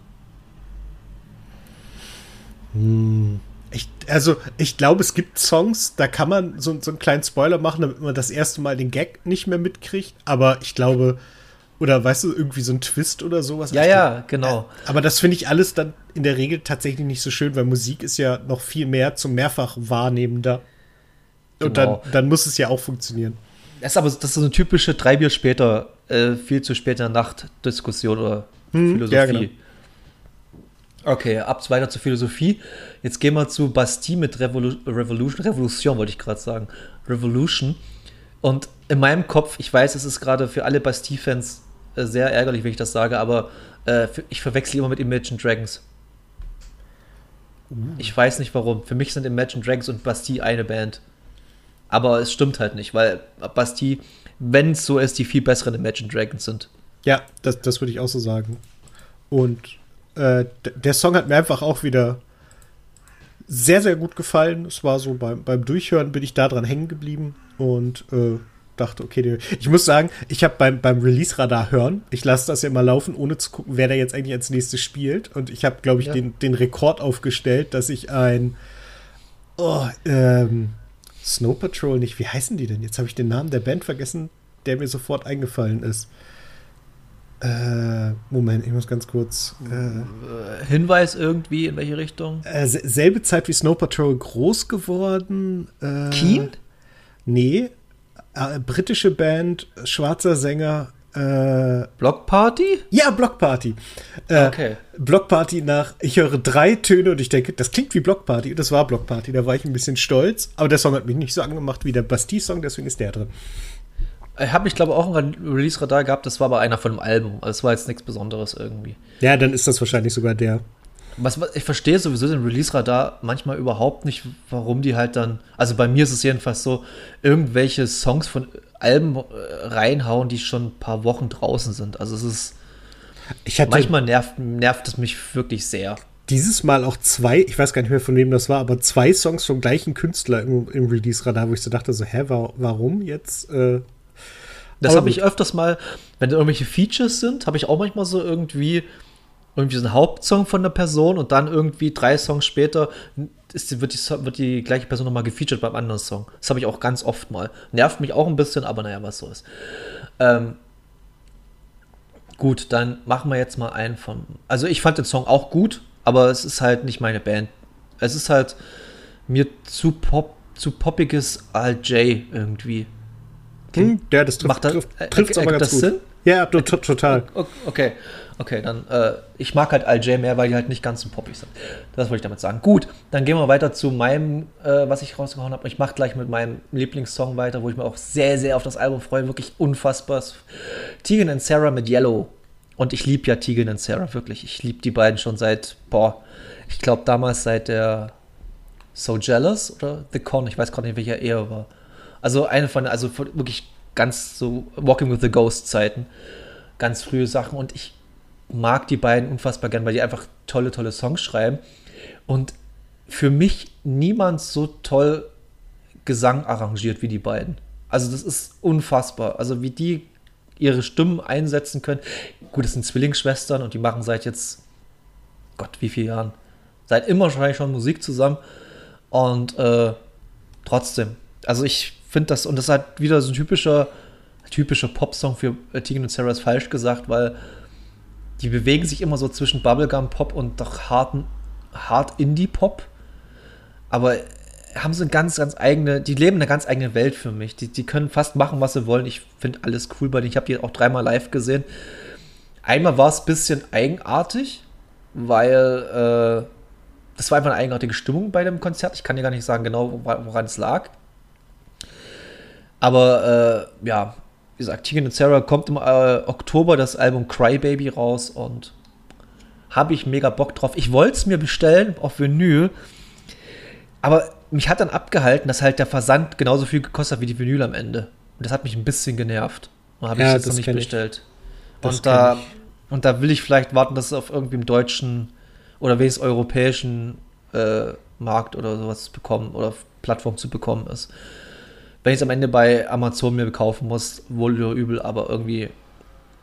Ich, also, ich glaube, es gibt Songs, da kann man so, so einen kleinen Spoiler machen, damit man das erste Mal den Gag nicht mehr mitkriegt. Aber ich glaube, oder weißt du, irgendwie so ein Twist oder sowas. Ja, ja, genau. Aber das finde ich alles dann in der Regel tatsächlich nicht so schön, weil Musik ist ja noch viel mehr zum mehrfach wahrnehmender. Und Genau. dann, dann muss es ja auch funktionieren. Das ist aber das ist so eine typische drei Bier später, äh, viel zu später Nacht Diskussion oder Philosophie. ja, genau. Okay, ab weiter zur Philosophie. Jetzt gehen wir zu Bastille mit Revolu Revolution. Revolution wollte ich gerade sagen. Revolution. Und in meinem Kopf, ich weiß, es ist gerade für alle Bastille-Fans äh, sehr ärgerlich, wenn ich das sage, aber äh, ich verwechsel immer mit Imagine Dragons. Ich weiß nicht warum. Für mich sind Imagine Dragons und Bastille eine Band. Aber es stimmt halt nicht, weil Bastille, wenn es so ist, die viel besseren Imagine Dragons sind. Ja, das, das würde ich auch so sagen. Und äh, der Song hat mir einfach auch wieder sehr, sehr gut gefallen. Es war so beim, beim Durchhören bin ich da dran hängen geblieben und äh, dachte, okay, ich muss sagen, ich habe beim, beim Release-Radar hören, ich lasse das ja immer laufen, ohne zu gucken, wer da jetzt eigentlich als nächstes spielt. Und ich habe, glaube ich, Ja. den, den Rekord aufgestellt, dass ich ein oh, ähm, Snow Patrol nicht, wie heißen die denn? Jetzt habe ich den Namen der Band vergessen, der mir sofort eingefallen ist. Äh, Moment, ich muss ganz kurz. Äh, Hinweis irgendwie, in welche Richtung? äh, se- selbe Zeit wie Snow Patrol groß geworden. Äh, Keen? Nee. Äh, britische Band, schwarzer Sänger. Äh, Block Party? ja, Block Party. Äh, Okay. Block Party nach, ich höre drei Töne und ich denke, das klingt wie Block Party. Und das war Block Party. Da war ich ein bisschen stolz. Aber der Song hat mich nicht so angemacht wie der Bastille-Song, deswegen ist der drin. Ich habe mich, glaube ich, auch ein Release-Radar gehabt, das war aber einer von dem Album. Also es war jetzt nichts Besonderes irgendwie. Ja, dann ist das wahrscheinlich sogar der. Was, ich verstehe sowieso den Release-Radar manchmal überhaupt nicht, warum die halt dann, also bei mir ist es jedenfalls so, irgendwelche Songs von Alben äh, reinhauen, die schon ein paar Wochen draußen sind. Also es ist, Ich manchmal nervt, nervt es mich wirklich sehr. dieses Mal auch zwei, ich weiß gar nicht mehr von wem das war, aber zwei Songs vom gleichen Künstler im, im Release-Radar, wo ich so dachte, so, hä, wa warum jetzt? Äh, Das habe ich öfters mal, wenn da irgendwelche Features sind, habe ich auch manchmal so irgendwie irgendwie so einen Hauptsong von der Person und dann irgendwie drei Songs später ist, wird, die, wird die gleiche Person nochmal gefeatured beim anderen Song. Das habe ich auch ganz oft mal. Nervt mich auch ein bisschen, aber naja, was so ist. Ähm, gut, dann machen wir jetzt mal einen von. Also ich fand den Song auch gut, aber es ist halt nicht meine Band. Es ist halt mir zu pop, zu poppiges Al J irgendwie. Hm, ja, das trifft, Macht das- trifft, äh, aber ganz das gut. Sinn? Ja, to- to- total. Okay, okay, dann, äh, ich mag halt Al J mehr, weil die halt nicht ganz so poppig sind. Das wollte ich damit sagen. Gut, dann gehen wir weiter zu meinem, äh, was ich rausgehauen habe. Ich mache gleich mit meinem Lieblingssong weiter, wo ich mir auch sehr, sehr auf das Album freue. Wirklich unfassbar. Tegan and Sarah mit Yellow. Und ich liebe ja Tegan and Sarah, wirklich. Ich liebe die beiden schon seit, boah, ich glaube damals seit der So Jealous oder The Con, ich weiß gerade nicht, welcher Ehe war. Also eine von, also von wirklich ganz so Walking with the Ghost Zeiten. Ganz frühe Sachen und ich mag die beiden unfassbar gern, weil die einfach tolle, tolle Songs schreiben. Und für mich niemand so toll Gesang arrangiert wie die beiden. Also das ist unfassbar. Also wie die ihre Stimmen einsetzen können. Gut, es sind Zwillingsschwestern und die machen seit jetzt, Gott, wie viele Jahren? Seit immer wahrscheinlich schon Musik zusammen. Und äh, trotzdem, also ich finde das, und das ist halt wieder so ein typischer, typischer Popsong für äh, Tegan und Sarah ist falsch gesagt, weil die bewegen sich immer so zwischen Bubblegum-Pop und doch harten, hart Indie-Pop. Aber haben so eine ganz, ganz eigene, die leben eine ganz eigene Welt für mich. Die, die können fast machen, was sie wollen. Ich finde alles cool bei denen. Ich habe die auch dreimal live gesehen. Einmal war es ein bisschen eigenartig, weil äh, das war einfach eine eigenartige Stimmung bei dem Konzert. Ich kann dir gar nicht sagen genau, wora- woran es lag. Aber äh, ja, wie gesagt, Tegan und Sarah kommt im äh, Oktober das Album Crybaby raus und habe ich mega Bock drauf. Ich wollte es mir bestellen auf Vinyl, aber mich hat dann abgehalten, dass halt der Versand genauso viel gekostet hat wie die Vinyl am Ende. Und das hat mich ein bisschen genervt. Und habe ich Ja, es jetzt das noch nicht ich. bestellt. Und da, ich. und da will ich vielleicht warten, dass es auf irgendwie im deutschen oder wenigstens europäischen äh, Markt oder sowas bekommen oder auf Plattform zu bekommen ist. Wenn ich es am Ende bei Amazon mir kaufen muss, wohl oder übel, aber irgendwie.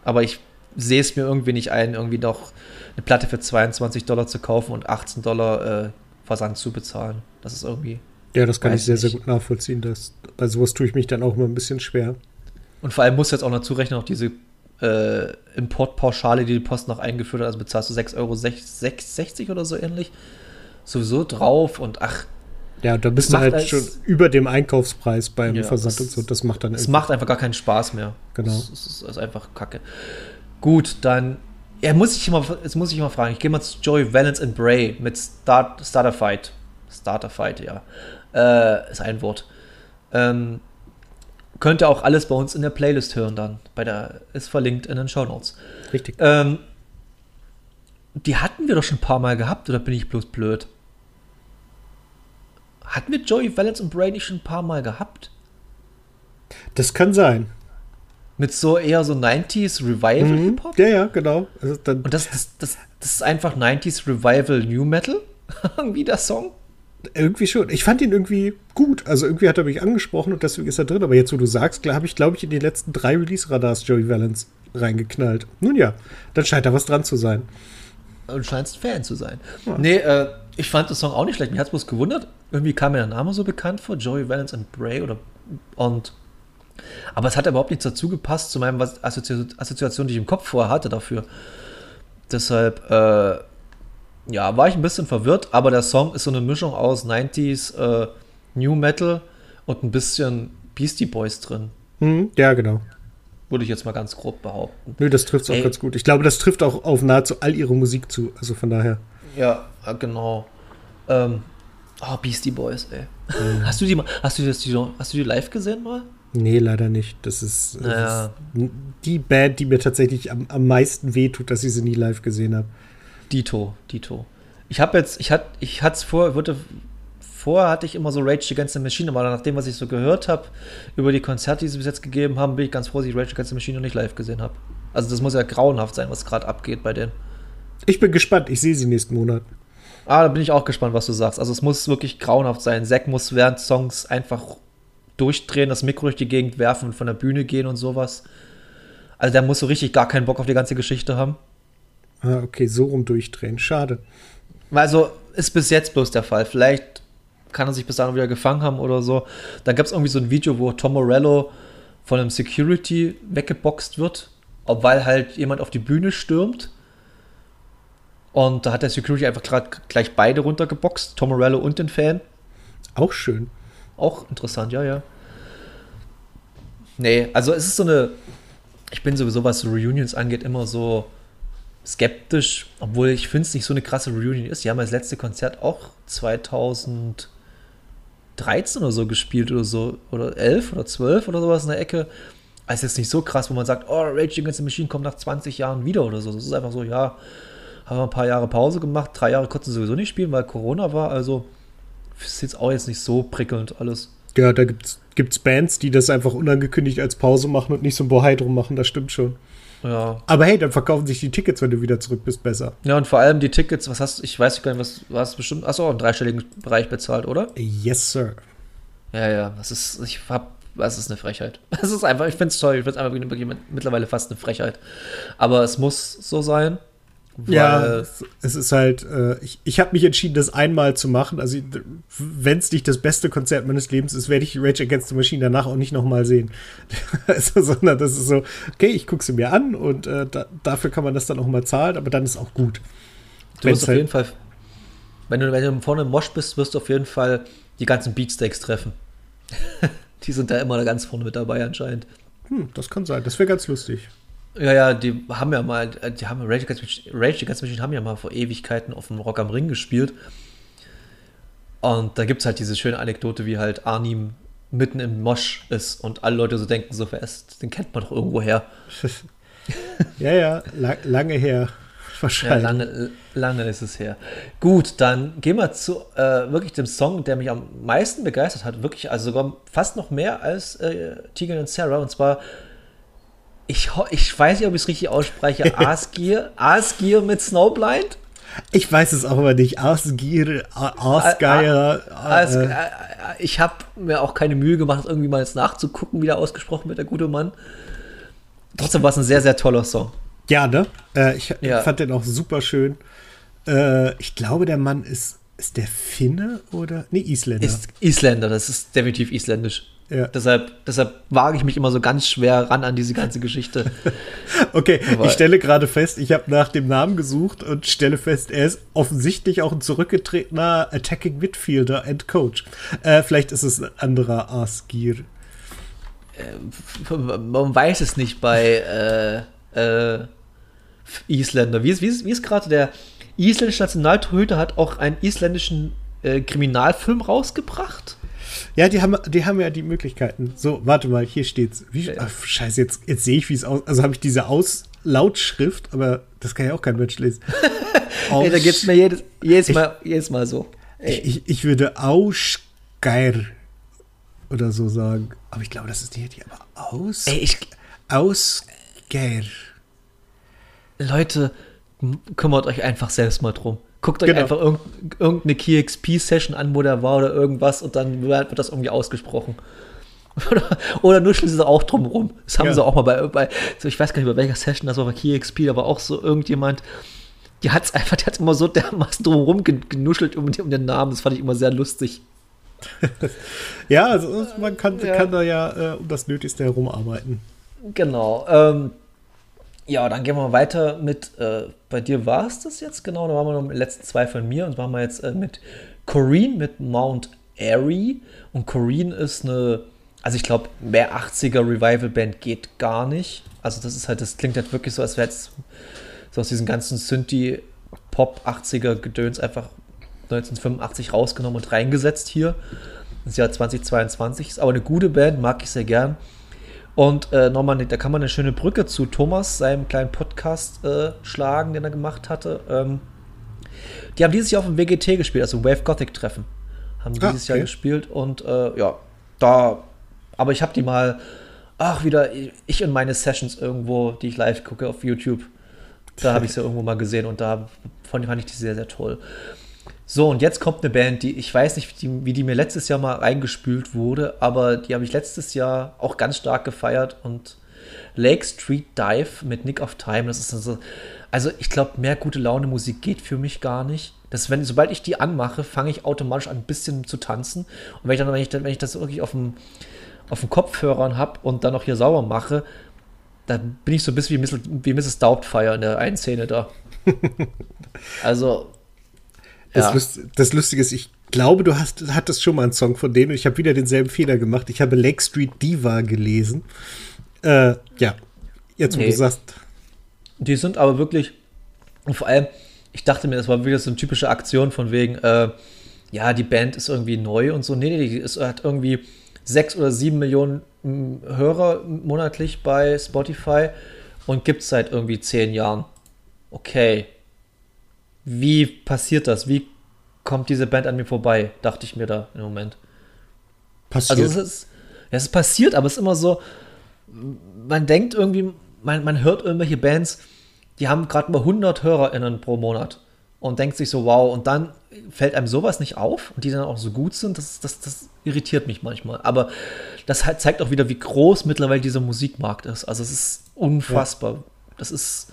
Aber ich sehe es mir irgendwie nicht ein, irgendwie noch eine Platte für 22 Dollar zu kaufen und 18 Dollar äh, Versand zu bezahlen. Das ist irgendwie. Ja, das kann ich sehr, sehr nicht. gut nachvollziehen. Das, bei sowas tue ich mich dann auch immer ein bisschen schwer. Und vor allem musst du jetzt auch noch zurechnen, auch diese äh, Importpauschale, die die Post noch eingeführt hat. Also bezahlst du 6,60 Euro oder so ähnlich. Sowieso drauf und ach, Ja, da bist du halt schon über dem Einkaufspreis beim Ja, Versand und so. Das macht dann es macht einfach gar keinen Spaß mehr. Genau. Es ist, es ist einfach kacke. Gut, dann. Ja, muss ich immer, jetzt muss ich mal fragen. Ich gehe mal zu Joey Valence and Bray mit Start, Starter Fight. Starter Fight, ja. Äh, ist ein Wort. Ähm, könnt ihr auch alles bei uns in der Playlist hören dann. Bei der, ist verlinkt in den Show Notes. Richtig. Ähm, die hatten wir doch schon ein paar Mal gehabt, oder bin ich bloß blöd? Hatten wir Joey Valence und nicht schon ein paar Mal gehabt? Das kann sein. Mit so eher so 90s Revival Mhm. Hip-Hop? Ja, ja, genau. Also Und das, das, das, das ist einfach 90s Revival New Metal? [laughs] Irgendwie der Song? irgendwie schon. Ich fand ihn irgendwie gut. Also irgendwie hat er mich angesprochen und deswegen ist er drin. Aber jetzt, wo du sagst, habe ich, glaube ich, in die letzten drei Release-Radars Joey Valence reingeknallt. Nun ja, dann scheint da was dran zu sein. Und scheinst Fan zu sein. Ja. Nee, äh, ich fand den Song auch nicht schlecht. Mich hat es bloß gewundert. Irgendwie kam mir der Name so bekannt vor. Joey Valence and Bray oder. Und. Aber es hat überhaupt nichts dazu gepasst zu meinem was, Assozi Assoziation, die ich im Kopf vorher hatte dafür. Deshalb, äh, ja, war ich ein bisschen verwirrt, aber der Song ist so eine Mischung aus 90s äh, New Metal und ein bisschen Beastie Boys drin. Mhm. Ja, genau. Würde ich jetzt mal ganz grob behaupten. Nö, das trifft es auch ganz gut. Ich glaube, das trifft auch auf nahezu all ihre Musik zu. Also von daher. Ja, äh, genau. Ähm, oh, Beastie Boys, ey. Hast du die mal, hast du die, hast du die live gesehen mal? Nee, leider nicht. Das ist, das Naja. ist die Band, die mir tatsächlich am, am meisten wehtut, dass ich sie nie live gesehen habe. Dito, Dito. Ich habe jetzt, ich hatte, ich hatte es vor, würde, vorher hatte ich immer so Rage Against the Machine, aber nach dem, was ich so gehört habe, über die Konzerte, die sie bis jetzt gegeben haben, bin ich ganz froh, dass ich Rage Against the Machine noch nicht live gesehen habe. Also das muss ja grauenhaft sein, was gerade abgeht bei denen. Ich bin gespannt. Ich sehe sie nächsten Monat. Ah, da bin ich auch gespannt, was du sagst. Also es muss wirklich grauenhaft sein. Zack muss während Songs einfach durchdrehen, das Mikro durch die Gegend werfen und von der Bühne gehen und sowas. Also der muss so richtig gar keinen Bock auf die ganze Geschichte haben. Ah, okay, so rum durchdrehen. Schade. Also ist bis jetzt bloß der Fall. Vielleicht kann er sich bis dahin wieder gefangen haben oder so. Dann gab es irgendwie so ein Video, wo Tom Morello von einem Security weggeboxt wird, ob- weil halt jemand auf die Bühne stürmt. Und da hat der Security einfach grad gleich beide runtergeboxt, Tom Morello und den Fan. Auch schön. Auch interessant, ja, ja. Nee, also es ist so eine. Ich bin sowieso, was Reunions angeht, immer so skeptisch, obwohl ich finde es nicht so eine krasse Reunion ist. Die haben das letzte Konzert auch 2013 oder so gespielt oder so, oder 11 oder 12 oder sowas in der Ecke. Also jetzt nicht so krass, wo man sagt, oh, Rage Against the Machine kommt nach 20 Jahren wieder oder so. Das ist einfach so, ja, haben wir ein paar Jahre Pause gemacht, drei Jahre konnten sie sowieso nicht spielen, weil Corona war, also ist jetzt auch jetzt nicht so prickelnd alles. Ja, da gibt es Bands, die das einfach unangekündigt als Pause machen und nicht so ein Bohai drum machen, das stimmt schon. Ja. Aber hey, dann verkaufen sich die Tickets, wenn du wieder zurück bist, besser. Ja, und vor allem die Tickets, was hast du, ich weiß gar nicht, was du hast bestimmt, achso, einen dreistelligen Bereich bezahlt, oder? Yes, sir. Ja, ja, das ist, ich hab, das ist eine Frechheit. [laughs] Das ist einfach, ich finde es toll, ich finde es einfach mittlerweile fast eine Frechheit. Aber es muss so sein. Ja, es ist halt, äh, ich, ich habe mich entschieden, das einmal zu machen. Also, wenn es nicht das beste Konzert meines Lebens ist, werde ich Rage Against the Machine danach auch nicht nochmal sehen. [laughs] also, sondern das ist so, okay, ich gucke sie mir an und äh, da, dafür kann man das dann auch mal zahlen, aber dann ist auch gut. Du wirst auf halt jeden Fall, wenn du, wenn du vorne im Mosch bist, wirst du auf jeden Fall die ganzen Beatsteaks treffen. [laughs] die sind da immer ganz vorne mit dabei anscheinend. Hm, das kann sein. Das wäre ganz lustig. Ja, ja, die haben ja mal, die haben Rage Against, Rage Against Machine haben ja mal vor Ewigkeiten auf dem Rock am Ring gespielt. Und da gibt es halt diese schöne Anekdote, wie halt Arnim mitten im Mosch ist und alle Leute so denken, so fest, den kennt man doch irgendwo her. [laughs] ja, ja, lang, lange her. [laughs] Wahrscheinlich. Ja, lange, lange ist es her. Gut, dann gehen wir zu äh, wirklich dem Song, der mich am meisten begeistert hat. Wirklich, also sogar fast noch mehr als äh, Tegan und Sarah. Und zwar ich, ich weiß nicht, ob ich es richtig ausspreche. [laughs] Asgir, Asgir mit Snowblind? Ich weiß es auch immer nicht. Asgir, Asgeier. As, äh. Ich habe mir auch keine Mühe gemacht, irgendwie mal jetzt nachzugucken, wie der ausgesprochen wird, der gute Mann. Trotzdem war es ein sehr, sehr toller Song. Ja, ne? Äh, ich ja. fand den auch super schön. Äh, ich glaube, der Mann ist, ist der Finne oder? Nee, Isländer. Ist Isländer, das ist definitiv isländisch. Ja. Deshalb, deshalb wage ich mich immer so ganz schwer ran an diese ganze Geschichte. [laughs] okay, Aber ich stelle gerade fest, ich habe nach dem Namen gesucht und stelle fest, er ist offensichtlich auch ein zurückgetretener Attacking Midfielder and Coach. Äh, vielleicht ist es ein anderer Asgir. Äh, man weiß es nicht bei äh, äh, Isländer. Wie ist, wie ist, wie ist gerade der isländische Nationaltorhüter hat auch einen isländischen äh, Kriminalfilm rausgebracht? Ja, die haben, die haben ja die Möglichkeiten. So, warte mal, hier steht's. Wie, ach, scheiße, jetzt, jetzt sehe ich, wie es aus. Also habe ich diese Auslautschrift, aber das kann ja auch kein Mensch lesen. [laughs] Ey, da geht's mir jedes, jedes, ich, Mal, jedes Mal so. Ich, ich, ich, würde Ausgeir oder so sagen. Aber ich glaube, das ist die, aber aus. Ey, ich. Ausgeir. Leute, kümmert euch einfach selbst mal drum. Guckt euch genau. einfach irg irgendeine KeyXP-Session an, wo der war oder irgendwas und dann wird das irgendwie ausgesprochen. [laughs] oder nur schließen sie auch drum rum. Das haben ja. sie auch mal bei, bei so ich weiß gar nicht, bei welcher Session das war, bei KeyXP, da war auch so irgendjemand, die hat es einfach, der hat immer so dermaßen drum genuschelt um, um, den Namen. Das fand ich immer sehr lustig. [laughs] ja, also man kann, ja. kann da ja äh, um das Nötigste herumarbeiten. Genau. Ähm, ja, dann gehen wir weiter mit, äh, bei dir war es das jetzt, genau, da waren wir noch den letzten zwei von mir und waren wir jetzt äh, mit Corrine, mit Mount Airy und Corrine ist eine, also ich glaube, mehr 80er Revival-Band geht gar nicht. Also das ist halt, das klingt halt wirklich so, als wäre jetzt so aus diesem ganzen Synthie-Pop 80er Gedöns einfach 1985 rausgenommen und reingesetzt hier. Das Jahr 2022 ist aber eine gute Band, mag ich sehr gern. Und äh, nochmal, da kann man eine schöne Brücke zu Thomas, seinem kleinen Podcast, äh, schlagen, den er gemacht hatte. Ähm, die haben dieses Jahr auf dem WGT gespielt, also Wave Gothic Treffen. Haben ah, dieses okay. Jahr gespielt und äh, ja, da, aber ich habe die mal, ach, wieder, ich und meine Sessions irgendwo, die ich live gucke auf YouTube. Da habe ich sie irgendwo mal gesehen und da fand ich die sehr, sehr toll. So, und jetzt kommt eine Band, die ich weiß nicht, wie die, wie die mir letztes Jahr mal reingespült wurde, aber die habe ich letztes Jahr auch ganz stark gefeiert und Lake Street Dive mit Nick of Time, das ist also, also ich glaube, mehr gute Laune Musik geht für mich gar nicht. Das, wenn, sobald ich die anmache, fange ich automatisch an, ein bisschen zu tanzen. Und wenn ich dann, wenn ich, wenn ich das wirklich auf dem, auf dem Kopfhörern habe und dann noch hier sauber mache, dann bin ich so ein bisschen wie Mrs. Wie Mrs. Doubtfire in der einen Szene da. [laughs] also, das. Lust, das Lustige ist, ich glaube, du hast, hattest schon mal einen Song von denen und ich habe wieder denselben Fehler gemacht. Ich habe Lake Street Diva gelesen. Äh, ja, jetzt wo Nee. du sagst, Die sind aber wirklich, und vor allem, ich dachte mir, das war wieder so eine typische Aktion von wegen, äh, ja, die Band ist irgendwie neu und so. Nee, nee, die ist, hat irgendwie sechs oder sieben Millionen m, Hörer monatlich bei Spotify und gibt es seit irgendwie zehn Jahren. Okay. Wie passiert das? Wie kommt diese Band an mir vorbei? Dachte ich mir da im Moment. passiert. Also es ist, ja, es ist passiert, aber es ist immer so, man denkt irgendwie, man, man hört irgendwelche Bands, die haben gerade mal 100 HörerInnen pro Monat und denkt sich so, wow, und dann fällt einem sowas nicht auf und die dann auch so gut sind, das, das, das irritiert mich manchmal. Aber das halt zeigt auch wieder, wie groß mittlerweile dieser Musikmarkt ist. Also es ist unfassbar. Das ist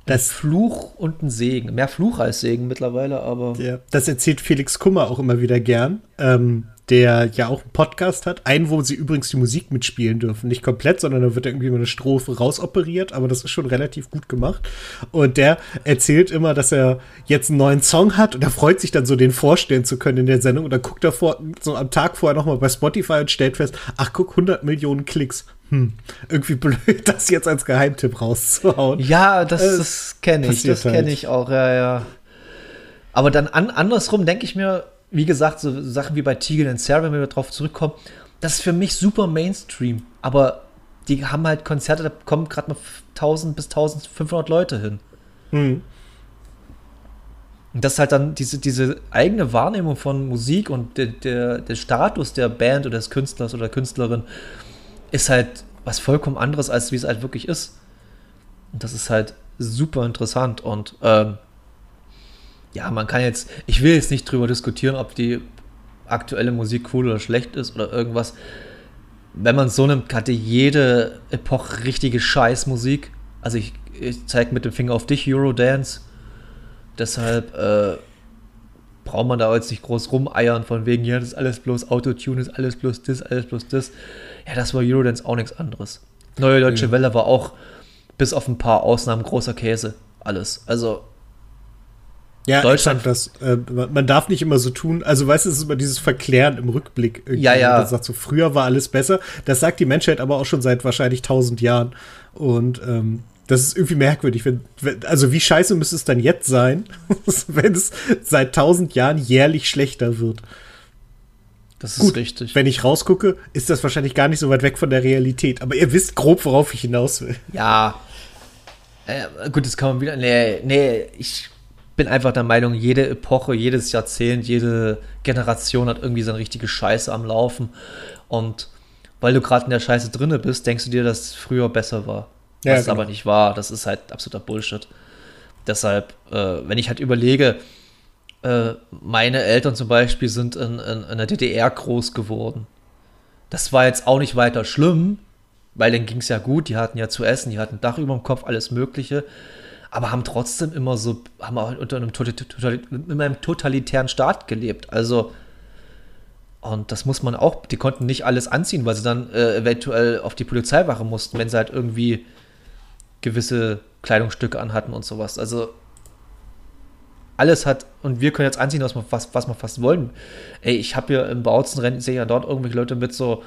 ein Das- Fluch und ein Segen. Mehr Fluch als Segen mittlerweile, aber Ja, das erzählt Felix Kummer auch immer wieder gern, ähm, der ja auch einen Podcast hat. Einen, wo sie übrigens die Musik mitspielen dürfen. Nicht komplett, sondern da wird irgendwie mal eine Strophe rausoperiert, aber das ist schon relativ gut gemacht. Und der erzählt immer, dass er jetzt einen neuen Song hat und er freut sich dann so, den vorstellen zu können in der Sendung. Und dann guckt er vor, so am Tag vorher nochmal bei Spotify und stellt fest, ach guck, 100 Millionen Klicks. Hm, irgendwie [laughs] blöd, das jetzt als Geheimtipp rauszuhauen. Ja, das, Äh, das kenne ich, das kenne halt. ich auch, ja, ja. Aber dann an, andersrum denke ich mir, wie gesagt, so Sachen wie bei Tegan und Sarah, wenn wir darauf zurückkommen, das ist für mich super Mainstream. Aber die haben halt Konzerte, da kommen gerade mal 1000 bis 1500 Leute hin. Hm. Und das ist halt dann diese, diese eigene Wahrnehmung von Musik und der, der, der Status der Band oder des Künstlers oder Künstlerin ist halt was vollkommen anderes, als wie es halt wirklich ist. Und das ist halt super interessant. Und ähm, ja, man kann jetzt, ich will jetzt nicht drüber diskutieren, ob die aktuelle Musik cool oder schlecht ist oder irgendwas. Wenn man es so nimmt, hatte jede Epoche richtige Scheißmusik. Also ich, ich zeige mit dem Finger auf dich, Eurodance. Deshalb äh, braucht man da jetzt nicht groß rumeiern von wegen, ja, das ist alles bloß Autotune, ist alles bloß das, alles bloß das. Ja, das war Eurodance auch nichts anderes. Neue Deutsche Ja. Welle war auch bis auf ein paar Ausnahmen großer Käse. Alles. Also, Ja, Deutschland- das, äh, man darf nicht immer so tun. Also, weißt du, es ist immer dieses Verklären im Rückblick. irgendwie. Ja, ja. Man sagt so, früher war alles besser. Das sagt die Menschheit aber auch schon seit wahrscheinlich tausend Jahren. Und ähm, das ist irgendwie merkwürdig. Wenn, wenn, also, wie scheiße müsste es dann jetzt sein, [laughs] wenn es seit tausend Jahren jährlich schlechter wird? das ist Gut, richtig. Wenn ich rausgucke, ist das wahrscheinlich gar nicht so weit weg von der Realität. Aber ihr wisst grob, worauf ich hinaus will. Ja. Äh, gut, das kann man wieder. Nee, nee, ich bin einfach der Meinung, jede Epoche, jedes Jahrzehnt, jede Generation hat irgendwie so eine richtige Scheiße am Laufen. Und weil du gerade in der Scheiße drinne bist, denkst du dir, dass es früher besser war. Ja, Was genau. aber nicht war. Das ist halt absoluter Bullshit. Deshalb, äh, wenn ich halt überlege, äh, meine Eltern zum Beispiel sind in, in, in der DDR groß geworden. Das war jetzt auch nicht weiter schlimm, weil denen ging es ja gut, die hatten ja zu essen, die hatten Dach über dem Kopf, alles Mögliche, aber haben trotzdem immer so, haben auch unter einem, in einem totalitären Staat gelebt. Also, und das muss man auch, die konnten nicht alles anziehen, weil sie dann äh, eventuell auf die Polizeiwache mussten, wenn sie halt irgendwie gewisse Kleidungsstücke anhatten und sowas. Also, alles hat, und wir können jetzt anziehen, was wir, was, was fast wollen. Ey, ich habe hier im Bautzen sehe ja dort irgendwelche Leute mit so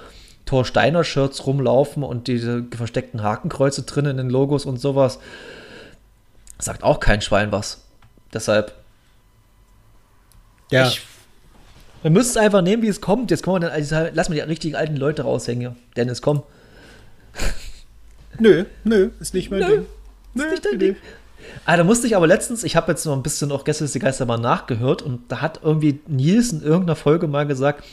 Thor Steiner Shirts rumlaufen und diese versteckten Hakenkreuze drin in den Logos und sowas. Sagt auch kein Schwein was. Deshalb, Ja. ich, wir müssen es einfach nehmen, wie es kommt. Jetzt kommen wir dann, also, lass mal die richtigen alten Leute raushängen. Dennis, komm. nö, nö, ist nicht mein Nö, Ding. Ist nicht dein Ding. Ah, da musste ich aber letztens, ich habe jetzt noch ein bisschen auch gestern die Geister mal nachgehört und da hat irgendwie Nils in irgendeiner Folge mal gesagt,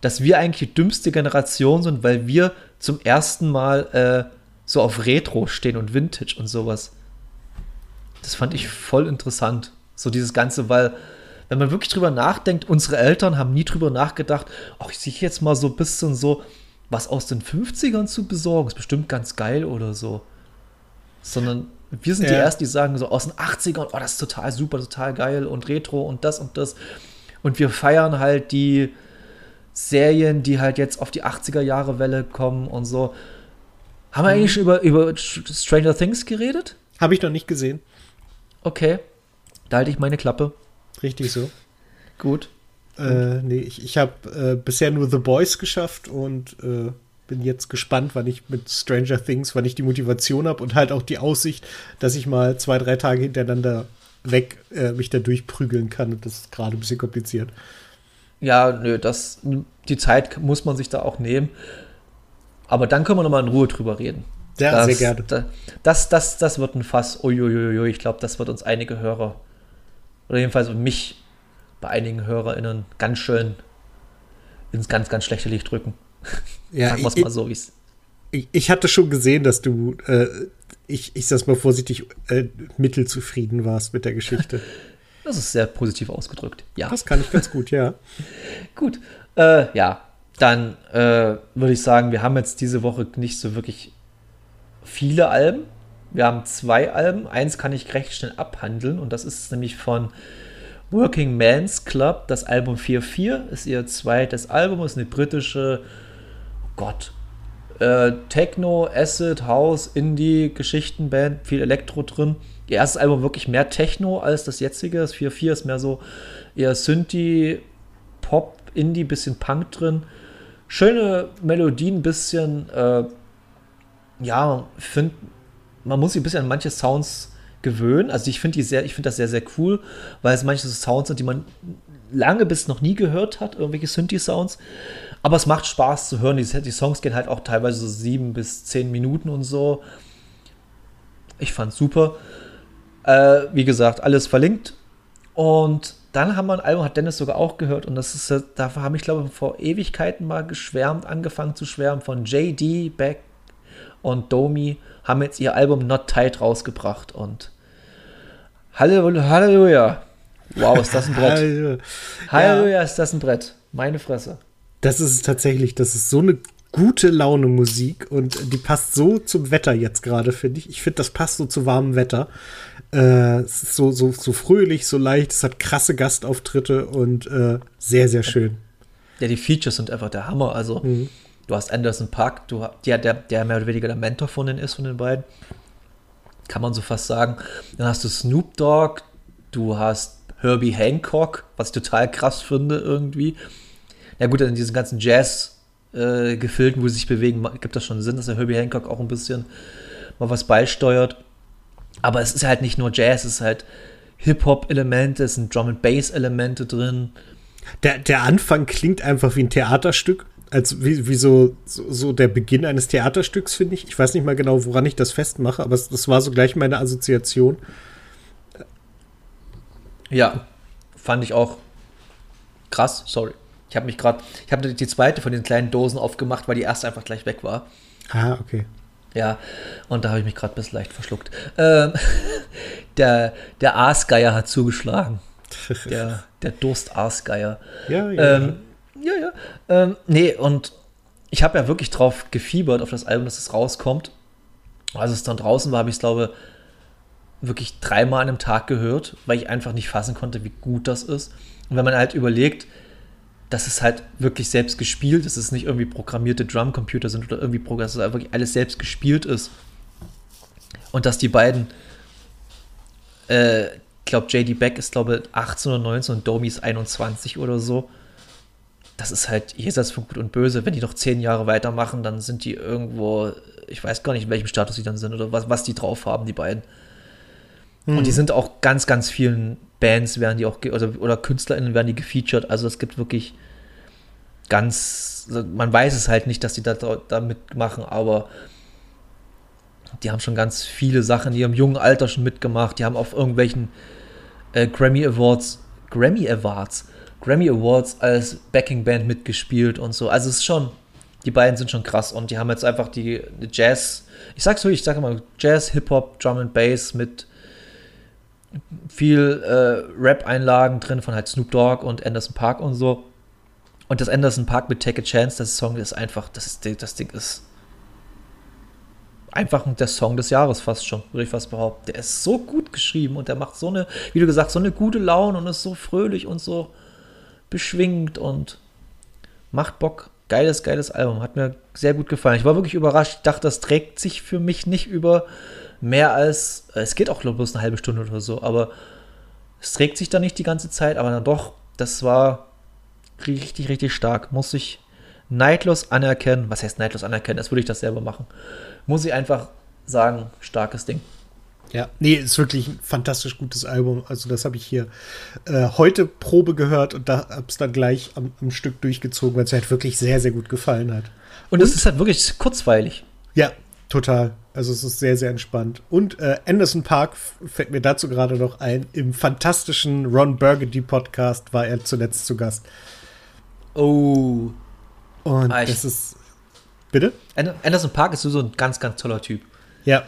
dass wir eigentlich die dümmste Generation sind, weil wir zum ersten Mal äh, so auf Retro stehen und Vintage und sowas. Das fand ich voll interessant. So dieses Ganze, weil, wenn man wirklich drüber nachdenkt, unsere Eltern haben nie drüber nachgedacht, ach, ich sehe jetzt mal so ein bisschen so was aus den 50ern zu besorgen. Ist bestimmt ganz geil oder so. Sondern wir sind die Ja. Ersten, die sagen so aus den 80ern, oh, das ist total super, total geil und Retro und das und das. Und wir feiern halt die Serien, die halt jetzt auf die 80er Jahre Welle kommen und so. Haben wir eigentlich schon über, über Stranger Things geredet? Habe ich noch nicht gesehen. Okay. Da halte ich meine Klappe. Richtig so. Gut. Äh, nee, ich, ich habe äh, bisher nur The Boys geschafft und äh, bin jetzt gespannt, wann ich mit Stranger Things, wann ich die Motivation habe und halt auch die Aussicht, dass ich mal zwei, drei Tage hintereinander weg äh, mich da durchprügeln kann. Und das ist gerade ein bisschen kompliziert. Ja, nö, das, die Zeit muss man sich da auch nehmen. Aber dann können wir nochmal in Ruhe drüber reden. Ja, das, sehr gerne. Das, das, das, das wird ein Fass. Uiuiui, ich glaube, das wird uns einige Hörer, oder jedenfalls mich bei einigen HörerInnen ganz schön ins ganz, ganz schlechte Licht drücken. [laughs] Ja, Sagen wir es ich- mal so, wie es. Ich, ich hatte schon gesehen, dass du, äh, ich, ich sag's mal vorsichtig, äh, mittelzufrieden warst mit der Geschichte. [laughs] Das ist sehr positiv ausgedrückt. Ja. Das kann ich ganz gut, ja. [laughs] Gut. Äh, ja, dann äh, würde ich sagen, wir haben jetzt diese Woche nicht so wirklich viele Alben. Wir haben zwei Alben. Eins kann ich recht schnell abhandeln und das ist nämlich von Working Man's Club. Das Album 4.4 ist ihr zweites Album, ist eine britische, oh Gott, äh, Techno, Acid, House, Indie, Geschichtenband, viel Elektro drin. Ihr erstes Album wirklich mehr Techno als das jetzige. Das 4.4 ist mehr so eher Synthie, Pop, Indie, bisschen Punk drin. Schöne Melodien, bisschen, äh, ja, finde, man muss sich ein bisschen an manche Sounds gewöhnen. Also ich finde die sehr, ich finde das sehr, sehr cool, weil es manche so Sounds sind, die man lange bis noch nie gehört hat, irgendwelche Synthi-Sounds. Aber es macht Spaß zu hören. Die, die Songs gehen halt auch teilweise so sieben bis zehn Minuten und so. Ich fand's super. Äh, wie gesagt, alles verlinkt. Und dann haben wir ein Album, hat Dennis sogar auch gehört. Und das ist, äh, dafür habe ich, glaube ich, vor Ewigkeiten mal geschwärmt, angefangen zu schwärmen von JD, Beck und Domi haben jetzt ihr Album Not Tight rausgebracht. Und Halleluja, Halleluja. Wow, ist das ein Brett. Also, Halleluja, ist das ein Brett. Meine Fresse. das ist tatsächlich, das ist so eine gute Laune Musik und die passt so zum Wetter jetzt gerade, finde ich. Ich finde, das passt so zu warmem Wetter. Äh, es ist so, so, so fröhlich, so leicht, es hat krasse Gastauftritte und äh, sehr, sehr schön. Ja, die Features sind einfach der Hammer. Also, du hast Anderson Park, du, der, der, der mehr oder weniger der Mentor von denen ist, von den beiden. Kann man so fast sagen. Dann hast du Snoop Dogg, du hast Herbie Hancock, was ich total krass finde irgendwie. Ja gut, in diesen ganzen Jazz-Gefilden, wo sie sich bewegen, gibt das schon Sinn, dass der Herbie Hancock auch ein bisschen mal was beisteuert. Aber es ist halt nicht nur Jazz, es ist halt Hip-Hop-Elemente, es sind Drum-and-Bass-Elemente drin. Der, der Anfang klingt einfach wie ein Theaterstück. Als wie, wie so, so, so der Beginn eines Theaterstücks, finde ich. Ich weiß nicht mal genau, woran ich das festmache, aber es, das war so gleich meine Assoziation. Ja, fand ich auch krass. Sorry. Ich habe mich gerade, ich habe die zweite von den kleinen Dosen aufgemacht, weil die erste einfach gleich weg war. Ah, okay. Ja, und da habe ich mich gerade bisschen leicht verschluckt. Ähm, [laughs] der der Aasgeier hat zugeschlagen. [laughs] Der, der Durst-Aasgeier. Ja, ja. Ähm, ja, ja. Ähm, nee, und ich habe ja wirklich drauf gefiebert, auf das Album, dass es rauskommt. Als es dann draußen war, habe ich es, glaube wirklich dreimal an einem Tag gehört, weil ich einfach nicht fassen konnte, wie gut das ist. Und wenn man halt überlegt, dass es halt wirklich selbst gespielt ist, dass es nicht irgendwie programmierte Drumcomputer sind oder irgendwie Programm, dass es halt wirklich alles selbst gespielt ist. Und dass die beiden, äh, ich glaube, JD Beck ist, glaube 18 oder 19 und Domi ist 21 oder so. Das ist halt jenseits von Gut und Böse. Wenn die noch zehn Jahre weitermachen, dann sind die irgendwo, ich weiß gar nicht, in welchem Status die dann sind oder was, was die drauf haben, die beiden. Und die sind auch ganz, ganz vielen Bands werden die auch, oder, oder KünstlerInnen werden die gefeatured. Also es gibt wirklich ganz, man weiß es halt nicht, dass die da, da mitmachen, aber die haben schon ganz viele Sachen in ihrem jungen Alter schon mitgemacht. Die haben auf irgendwelchen äh, Grammy Awards, Grammy Awards, Grammy Awards als Backing Band mitgespielt und so. Also es ist schon, die beiden sind schon krass und die haben jetzt einfach die Jazz, ich sag's wirklich, ich sage mal Jazz, Hip-Hop, Drum and Bass mit viel äh, Rap-Einlagen drin von halt Snoop Dogg und Anderson Park und so. Und das Anderson Park mit Take a Chance, das Song ist einfach, das, ist, das Ding ist einfach der Song des Jahres fast schon, würde ich fast behaupten. Der ist so gut geschrieben und der macht so eine, wie du gesagt, so eine gute Laune und ist so fröhlich und so beschwingt und macht Bock. Geiles, geiles Album. Hat mir sehr gut gefallen. Ich war wirklich überrascht. Ich dachte, das trägt sich für mich nicht über mehr als, es geht auch bloß eine halbe Stunde oder so, aber es trägt sich da nicht die ganze Zeit, aber dann doch, das war richtig, richtig stark. Muss ich neidlos anerkennen. Was heißt neidlos anerkennen? Das würde ich das selber machen. Muss ich einfach sagen, starkes Ding. Ja, nee, ist wirklich ein fantastisch gutes Album. Also, das habe ich hier äh, heute Probe gehört und da habe es dann gleich am, am, Stück durchgezogen, weil es halt wirklich sehr, sehr gut gefallen hat. Und es ist halt wirklich kurzweilig. Ja, total. Also, es ist sehr, sehr entspannt. Und äh, Anderson Park fällt mir dazu gerade noch ein. Im fantastischen Ron Burgundy Podcast war er zuletzt zu Gast. Oh. Und ah, das ist. Bitte? Anderson Park ist so ein ganz, ganz toller Typ. Ja,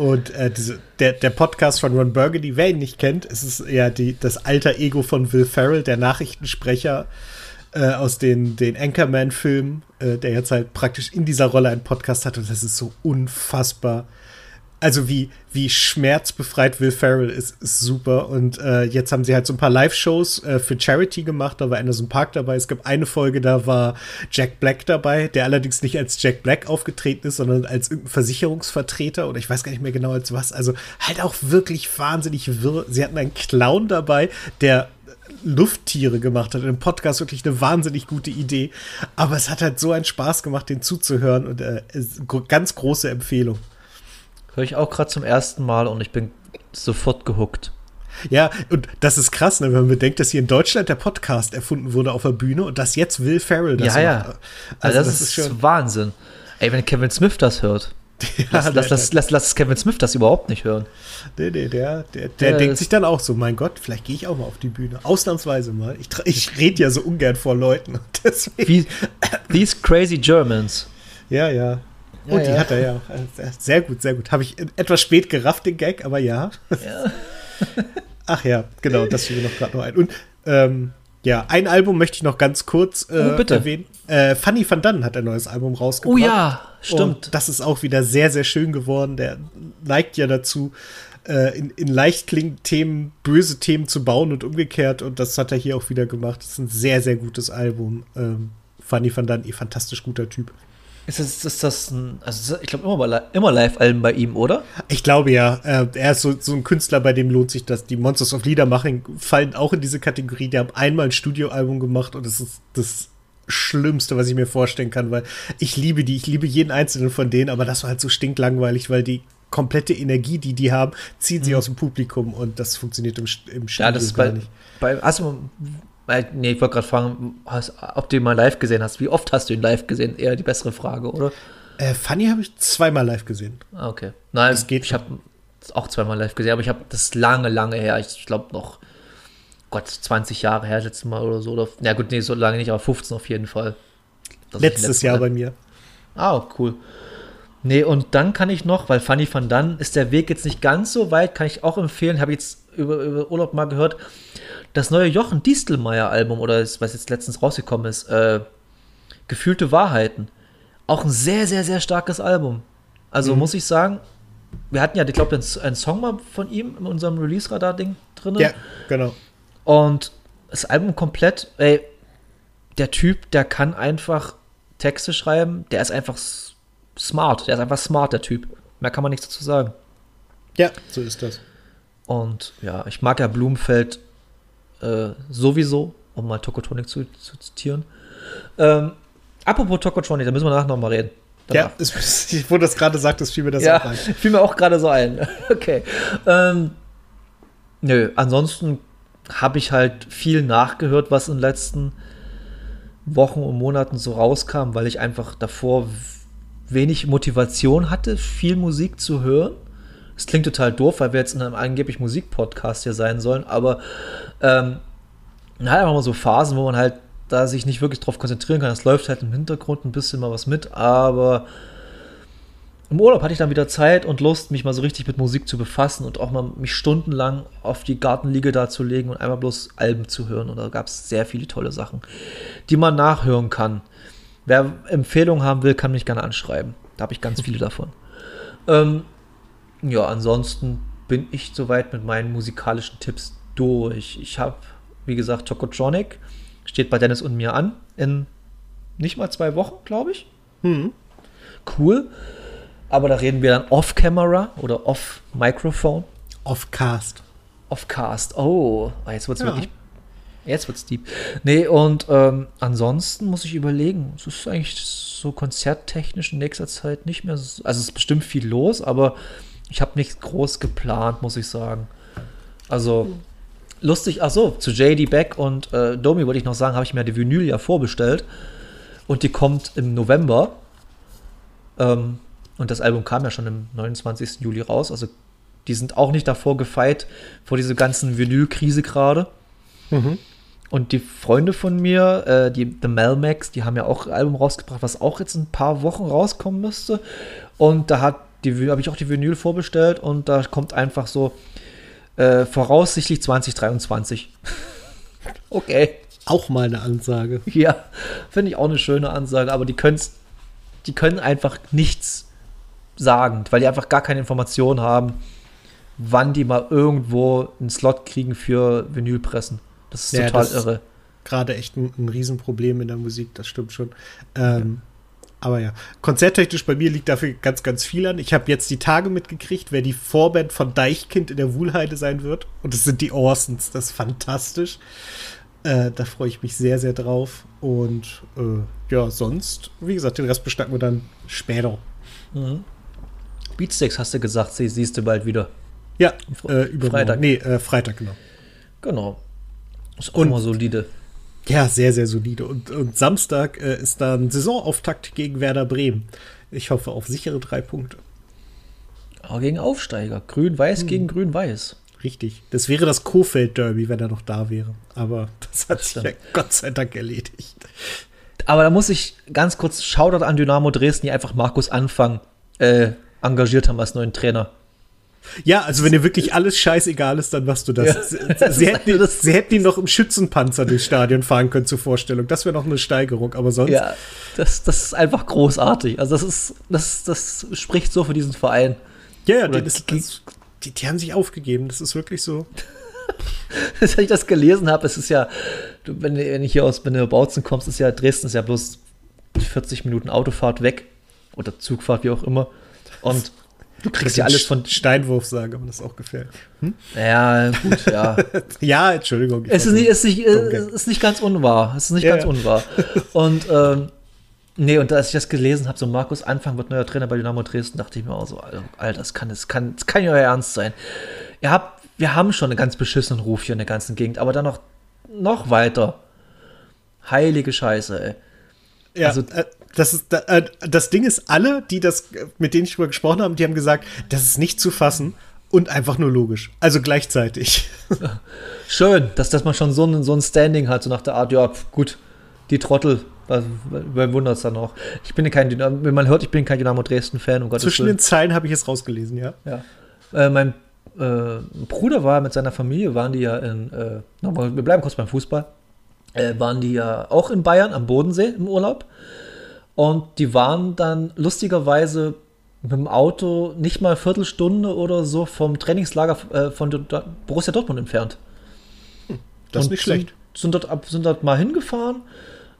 und äh, diese, der, der Podcast von Ron Burgundy, wer ihn nicht kennt, ist ja die, das alter Ego von Will Ferrell, der Nachrichtensprecher äh, aus den, den Anchorman-Filmen, äh, der jetzt halt praktisch in dieser Rolle einen Podcast hat. Und das ist so unfassbar also wie, wie schmerzbefreit Will Ferrell ist, ist super. Und äh, jetzt haben sie halt so ein paar Live-Shows äh, für Charity gemacht. Da war Anderson Park dabei. Es gab eine Folge, da war Jack Black dabei, der allerdings nicht als Jack Black aufgetreten ist, sondern als irgendein Versicherungsvertreter oder ich weiß gar nicht mehr genau als was. Also halt auch wirklich wahnsinnig wirr. Sie hatten einen Clown dabei, der Lufttiere gemacht hat. Im Podcast wirklich eine wahnsinnig gute Idee. Aber es hat halt so einen Spaß gemacht, den zuzuhören und äh, ganz große Empfehlung. Höre ich auch gerade zum ersten Mal und ich bin sofort gehuckt. Ja, und das ist krass, ne, wenn man bedenkt, dass hier in Deutschland der Podcast erfunden wurde auf der Bühne und dass jetzt Will Ferrell das ja, macht. Ja, also, also das, das, ist, schon Wahnsinn. Ey, wenn Kevin Smith das hört. [laughs] Ja, lass, lass, lass, lass, lass Kevin Smith das überhaupt nicht hören. Nee, nee, der, der, der, der denkt sich dann auch so, mein Gott, vielleicht gehe ich auch mal auf die Bühne. Ausnahmsweise mal. Ich, ich rede ja so ungern vor Leuten. [laughs] Wie, these crazy Germans. Ja, ja. Ja, oh, die ja. hat er ja. Sehr gut, sehr gut. Habe ich etwas spät gerafft, den Gag, aber ja. ja. [laughs] Ach ja, genau, das fiel mir noch gerade noch ein. Und ähm, ja, ein Album möchte ich noch ganz kurz äh, oh, erwähnen. Äh, Funny Van Dunn hat ein neues Album rausgebracht. Oh ja, stimmt. Und das ist auch wieder sehr, sehr schön geworden. Der neigt ja dazu, äh, in, in leicht klingenden Themen böse Themen zu bauen und umgekehrt. Und das hat er hier auch wieder gemacht. Das ist ein sehr, sehr gutes Album. Ähm, Funny Van Dunn, eh fantastisch guter Typ. Ist das, ist das ein, also ich glaube immer, immer Live-Alben bei ihm, oder? Ich glaube ja. Äh, er ist so, so ein Künstler, bei dem lohnt sich das. Die Monsters of Liedermaching fallen auch in diese Kategorie. Die haben einmal ein Studioalbum gemacht und das ist das Schlimmste, was ich mir vorstellen kann, weil ich liebe die, ich liebe jeden einzelnen von denen, aber das war halt so stinklangweilig, weil die komplette Energie, die die haben, zieht sie mhm. aus dem Publikum und das funktioniert im, im Studio ja, das ist gar bei, nicht. Bei, hast du Nee, ich wollte gerade fragen, hast, ob du ihn mal live gesehen hast. Wie oft hast du ihn live gesehen? Eher die bessere Frage, oder? Äh, Funny habe ich zweimal live gesehen. Ah, okay. Nein, das geht ich habe auch zweimal live gesehen, aber ich habe das lange, lange her. Ich glaube noch, Gott, 20 Jahre her, letztes Mal oder so. Oder, ja, gut, nee, so lange nicht, aber 15 auf jeden Fall. Letztes Jahr bei mir. Ah, cool. Nee, und dann kann ich noch, weil Funny van Dann ist der Weg jetzt nicht ganz so weit, kann ich auch empfehlen. Habe jetzt über, über Urlaub mal gehört das neue Jochen Distelmeier-Album, oder was jetzt letztens rausgekommen ist, äh, Gefühlte Wahrheiten. Auch ein sehr, sehr, sehr starkes Album. Also mhm. muss ich sagen, wir hatten ja, ich glaube, einen Song mal von ihm in unserem Release-Radar-Ding drin. Ja, genau. Und das Album komplett, ey, der Typ, der kann einfach Texte schreiben, der ist einfach smart, der ist einfach smart, der Typ. Mehr kann man nichts dazu sagen. Ja, so ist das. Und ja, ich mag ja Blumenfeld äh, sowieso, um mal Tokotronic zu, zu zitieren. Ähm, apropos Tokotronic, da müssen wir nachher noch mal reden. Danach. Ja, ich, wo das gerade sagt, das fiel mir das ja, auch ein. [laughs] fiel mir auch gerade so ein. [laughs] okay. Ähm, nö, ansonsten habe ich halt viel nachgehört, was in den letzten Wochen und Monaten so rauskam, weil ich einfach davor wenig Motivation hatte, viel Musik zu hören. Es klingt total doof, weil wir jetzt in einem angeblich Musikpodcast hier sein sollen, aber ähm, halt einfach mal so Phasen, wo man halt da sich nicht wirklich drauf konzentrieren kann. Es läuft halt im Hintergrund ein bisschen mal was mit, aber im Urlaub hatte ich dann wieder Zeit und Lust, mich mal so richtig mit Musik zu befassen und auch mal mich stundenlang auf die Gartenliege da zu legen und einmal bloß Alben zu hören. Und da gab es sehr viele tolle Sachen, die man nachhören kann. Wer Empfehlungen haben will, kann mich gerne anschreiben. Da habe ich ganz viele davon. Ähm, ja, ansonsten bin ich soweit mit meinen musikalischen Tipps durch. Ich habe, wie gesagt, Tokotronic. Steht bei Dennis und mir an. In nicht mal zwei Wochen, glaube ich. Hm. Cool. Aber da reden wir dann off-Camera oder off-Microphone. Off-Cast. Off-Cast. Oh, ah, jetzt wird es ja. wirklich Jetzt wird's deep. Nee, und ähm, ansonsten muss ich überlegen, es ist eigentlich so konzerttechnisch in nächster Zeit nicht mehr so, also es ist bestimmt viel los, aber ich habe nichts groß geplant, muss ich sagen. Also lustig, ach so, zu JD Beck und äh, Domi wollte ich noch sagen, habe ich mir die Vinyl ja vorbestellt und die kommt im November. Ähm, und das Album kam ja schon am 29. Juli raus, also die sind auch nicht davor gefeit, vor dieser ganzen Vinyl-Krise gerade. Mhm. Und die Freunde von mir, äh, die The Melmax, die haben ja auch ein Album rausgebracht, was auch jetzt ein paar Wochen rauskommen müsste. Und da hat die habe ich auch die Vinyl vorbestellt und da kommt einfach so äh, voraussichtlich 2023. [laughs] okay. Auch mal eine Ansage. Ja, finde ich auch eine schöne Ansage, aber die können die können einfach nichts sagen, weil die einfach gar keine Informationen haben, wann die mal irgendwo einen Slot kriegen für Vinylpressen. Das ist ja, total das irre. Gerade echt ein, ein Riesenproblem in der Musik, das stimmt schon. Ähm, aber ja, konzerttechnisch bei mir liegt dafür ganz, ganz viel an. Ich habe jetzt die Tage mitgekriegt, wer die Vorband von Deichkind in der Wuhlheide sein wird. Und es sind die Orsons. Das ist fantastisch. Äh, da freue ich mich sehr, sehr drauf. Und äh, ja, sonst, wie gesagt, den Rest bestatten wir dann später. Mhm. Beatsticks hast du gesagt, sie siehst du bald wieder. Ja, äh, über Freitag. Nee, äh, Freitag, genau. Genau. Ist auch Und, immer solide. Ja, sehr, sehr solide. Und, und Samstag äh, ist dann Saisonauftakt gegen Werder Bremen. Ich hoffe auf sichere drei Punkte. Aber gegen Aufsteiger. Grün-Weiß hm. gegen Grün-Weiß. Richtig. Das wäre das Kofeld-Derby, wenn er noch da wäre. Aber das hat sich ja Gott sei Dank erledigt. Aber da muss ich ganz kurz Shoutout an Dynamo Dresden, die einfach Markus Anfang äh, engagiert haben als neuen Trainer. Ja, also wenn dir wirklich alles scheißegal ist, dann machst du das. Ja. Sie, [laughs] hätten, das sie hätten ihn noch im Schützenpanzer durchs Stadion fahren können zur Vorstellung. Das wäre noch eine Steigerung, aber sonst. Ja, das, das ist einfach großartig. Also das ist, das, das spricht so für diesen Verein. Ja, ja, das, das, die, die haben sich aufgegeben. Das ist wirklich so. [laughs] Als ich das gelesen habe, es ist ja, wenn, wenn ich hier aus Bautzen kommst, ist ja Dresden ist ja bloß 40 Minuten Autofahrt weg oder Zugfahrt, wie auch immer. Und Du kriegst ja alles von Steinwurf sagen, aber das auch gefällt. Hm? Ja, gut, ja. [laughs] ja, Entschuldigung. Es ist nicht, ist, nicht, ist nicht ganz unwahr. Es ist nicht ja. ganz unwahr. [laughs] Und ähm, nee, und als ich das gelesen habe, so Markus Anfang wird neuer Trainer bei Dynamo Dresden, dachte ich mir auch so, Alter, das kann, das kann, das kann ja euer Ernst sein. Ihr habt, wir haben schon einen ganz beschissenen Ruf hier in der ganzen Gegend, aber dann noch, noch weiter. Heilige Scheiße, ey. Ja, also, äh, das, ist, äh, das Ding ist, alle, die das, mit denen ich drüber gesprochen habe, die haben gesagt, das ist nicht zu fassen und einfach nur logisch. Also gleichzeitig. [laughs] Schön, dass, dass man schon so ein, so ein Standing hat, so nach der Art, ja, gut, die Trottel, wer wundert es dann auch. Ich bin kein Dynamo, wenn man hört, ich bin kein Dynamo Dresden-Fan, um Zwischen den Zeilen habe ich es rausgelesen, ja. Ja. Äh, mein äh, Bruder war mit seiner Familie, waren die ja in, äh, wir bleiben kurz beim Fußball, äh, waren die ja auch in Bayern am Bodensee im Urlaub. Und die waren dann lustigerweise mit dem Auto nicht mal eine Viertelstunde oder so vom Trainingslager äh, von Borussia Dortmund entfernt. Das ist nicht schlecht. Sind, sind, dort, sind dort mal hingefahren.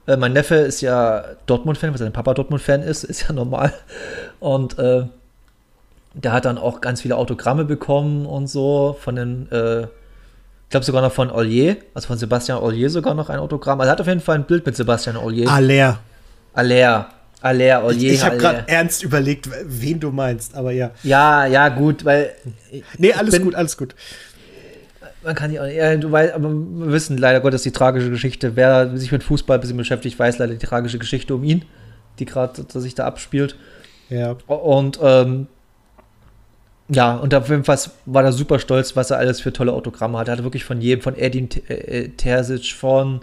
Äh, mein Neffe ist ja Dortmund-Fan, weil sein Papa Dortmund-Fan ist, [laughs] ist ja normal. Und äh, der hat dann auch ganz viele Autogramme bekommen und so von den, äh, ich glaube sogar noch von Ollier, also von Sebastian Ollier sogar noch ein Autogramm. Also er hat auf jeden Fall ein Bild mit Sebastian Ollier. Aller. Aller. Aller, Ollier. Ich, ich habe gerade ernst überlegt, wen du meinst, aber ja. Ja, ja, gut, weil. Nee, alles bin, gut, alles gut. Man kann ja, ja, du weißt, aber wir wissen leider Gottes die tragische Geschichte. Wer sich mit Fußball ein bisschen beschäftigt, weiß leider die tragische Geschichte um ihn, die gerade sich da abspielt. Ja. Und ähm, ja, und auf jeden Fall war er super stolz, was er alles für tolle Autogramme hatte. Er hatte wirklich von jedem, von Edin äh, Terzic, von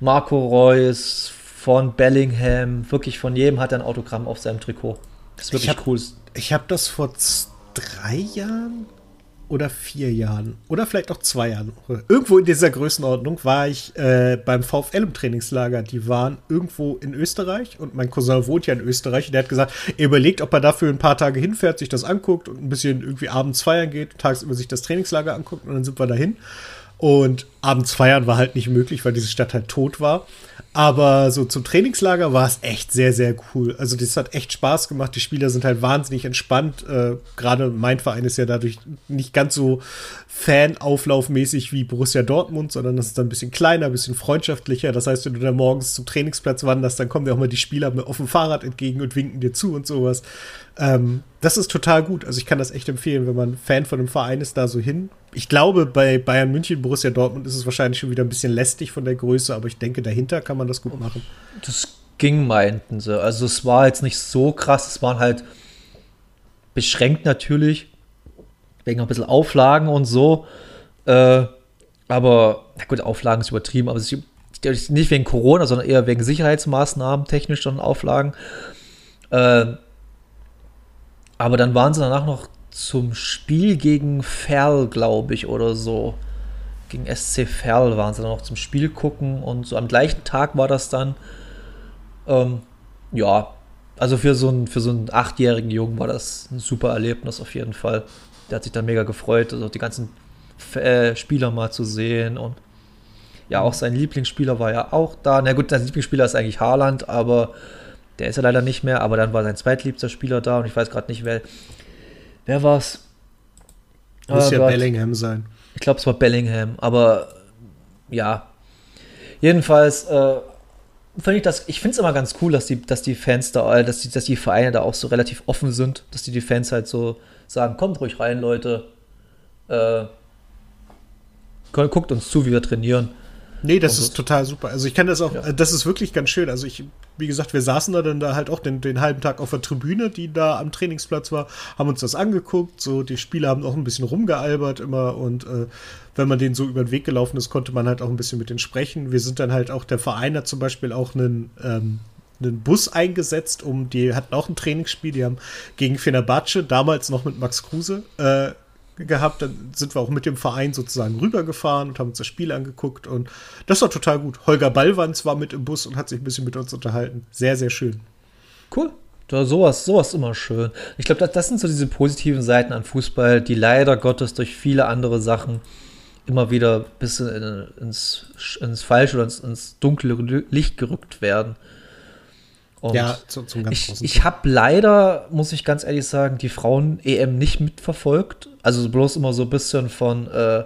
Marco Reus, von Bellingham, wirklich von jedem hat er ein Autogramm auf seinem Trikot. Das ist wirklich ich hab, cool. Ich habe das vor drei Jahren oder vier Jahren oder vielleicht auch zwei Jahren. Irgendwo in dieser Größenordnung war ich äh, beim VfL im Trainingslager. Die waren irgendwo in Österreich und mein Cousin wohnt ja in Österreich. Und der hat gesagt, er überlegt, ob er dafür ein paar Tage hinfährt, sich das anguckt und ein bisschen irgendwie abends feiern geht, tagsüber sich das Trainingslager anguckt und dann sind wir dahin. Und abends feiern war halt nicht möglich, weil diese Stadt halt tot war. Aber so zum Trainingslager war es echt sehr, sehr cool. Also das hat echt Spaß gemacht. Die Spieler sind halt wahnsinnig entspannt. Äh, Gerade mein Verein ist ja dadurch nicht ganz so Fan-auflaufmäßig wie Borussia Dortmund, sondern das ist dann ein bisschen kleiner, ein bisschen freundschaftlicher. Das heißt, wenn du da morgens zum Trainingsplatz wanderst, dann kommen dir auch mal die Spieler auf dem Fahrrad entgegen und winken dir zu und sowas. Ähm, das ist total gut. Also ich kann das echt empfehlen, wenn man Fan von einem Verein ist, da so hin. Ich glaube, bei Bayern München, Borussia Dortmund ist es wahrscheinlich schon wieder ein bisschen lästig von der Größe, aber ich denke, dahinter kann man das gut machen. Das ging, meinten sie. Also es war jetzt nicht so krass, es waren halt beschränkt natürlich, wegen ein bisschen Auflagen und so. Äh, aber, na gut, Auflagen ist übertrieben, aber es ist nicht wegen Corona, sondern eher wegen Sicherheitsmaßnahmen, technisch dann Auflagen. Äh, aber dann waren sie danach noch zum Spiel gegen Ferl, glaube ich, oder so. Gegen SC Ferl waren sie dann noch zum Spiel gucken und so am gleichen Tag war das dann. Ähm, ja, also für so, einen, für so einen achtjährigen Jungen war das ein super Erlebnis auf jeden Fall. Der hat sich dann mega gefreut, also die ganzen äh, Spieler mal zu sehen und ja, auch sein Lieblingsspieler war ja auch da. Na gut, sein Lieblingsspieler ist eigentlich Haaland, aber der ist ja leider nicht mehr. Aber dann war sein zweitliebster Spieler da und ich weiß gerade nicht, wer, Wer war's? Muss ja. Bellingham sein. Ich glaube, es war Bellingham, aber ja. Jedenfalls äh, finde ich das, ich finde es immer ganz cool, dass die, dass die Fans da, äh, dass die, dass die Vereine da auch so relativ offen sind, dass die, die Fans halt so sagen, kommt ruhig rein, Leute. Äh, guckt uns zu, wie wir trainieren. Nee, das ist total super. Also ich kann das auch, ja. das ist wirklich ganz schön. Also ich, wie gesagt, wir saßen da dann da halt auch den, den halben Tag auf der Tribüne, die da am Trainingsplatz war, haben uns das angeguckt. So, die Spieler haben auch ein bisschen rumgealbert immer und äh, wenn man denen so über den Weg gelaufen ist, konnte man halt auch ein bisschen mit denen sprechen. Wir sind dann halt auch, der Verein hat zum Beispiel auch einen, ähm, einen Bus eingesetzt, um die hatten auch ein Trainingsspiel, die haben gegen Fenerbahce, damals noch mit Max Kruse, äh, gehabt. Dann sind wir auch mit dem Verein sozusagen rübergefahren und haben uns das Spiel angeguckt. Und das war total gut. Holger Ballwanz war mit im Bus und hat sich ein bisschen mit uns unterhalten. Sehr, sehr schön. Cool. Da, sowas, sowas immer schön. Ich glaube, das, das sind so diese positiven Seiten an Fußball, die leider Gottes durch viele andere Sachen immer wieder ein bisschen in, ins, ins falsche oder ins, ins dunkle Licht gerückt werden. Und ja, zu, zum ganz ich, ich habe leider, muss ich ganz ehrlich sagen, die Frauen-EM nicht mitverfolgt. Also bloß immer so ein bisschen von äh,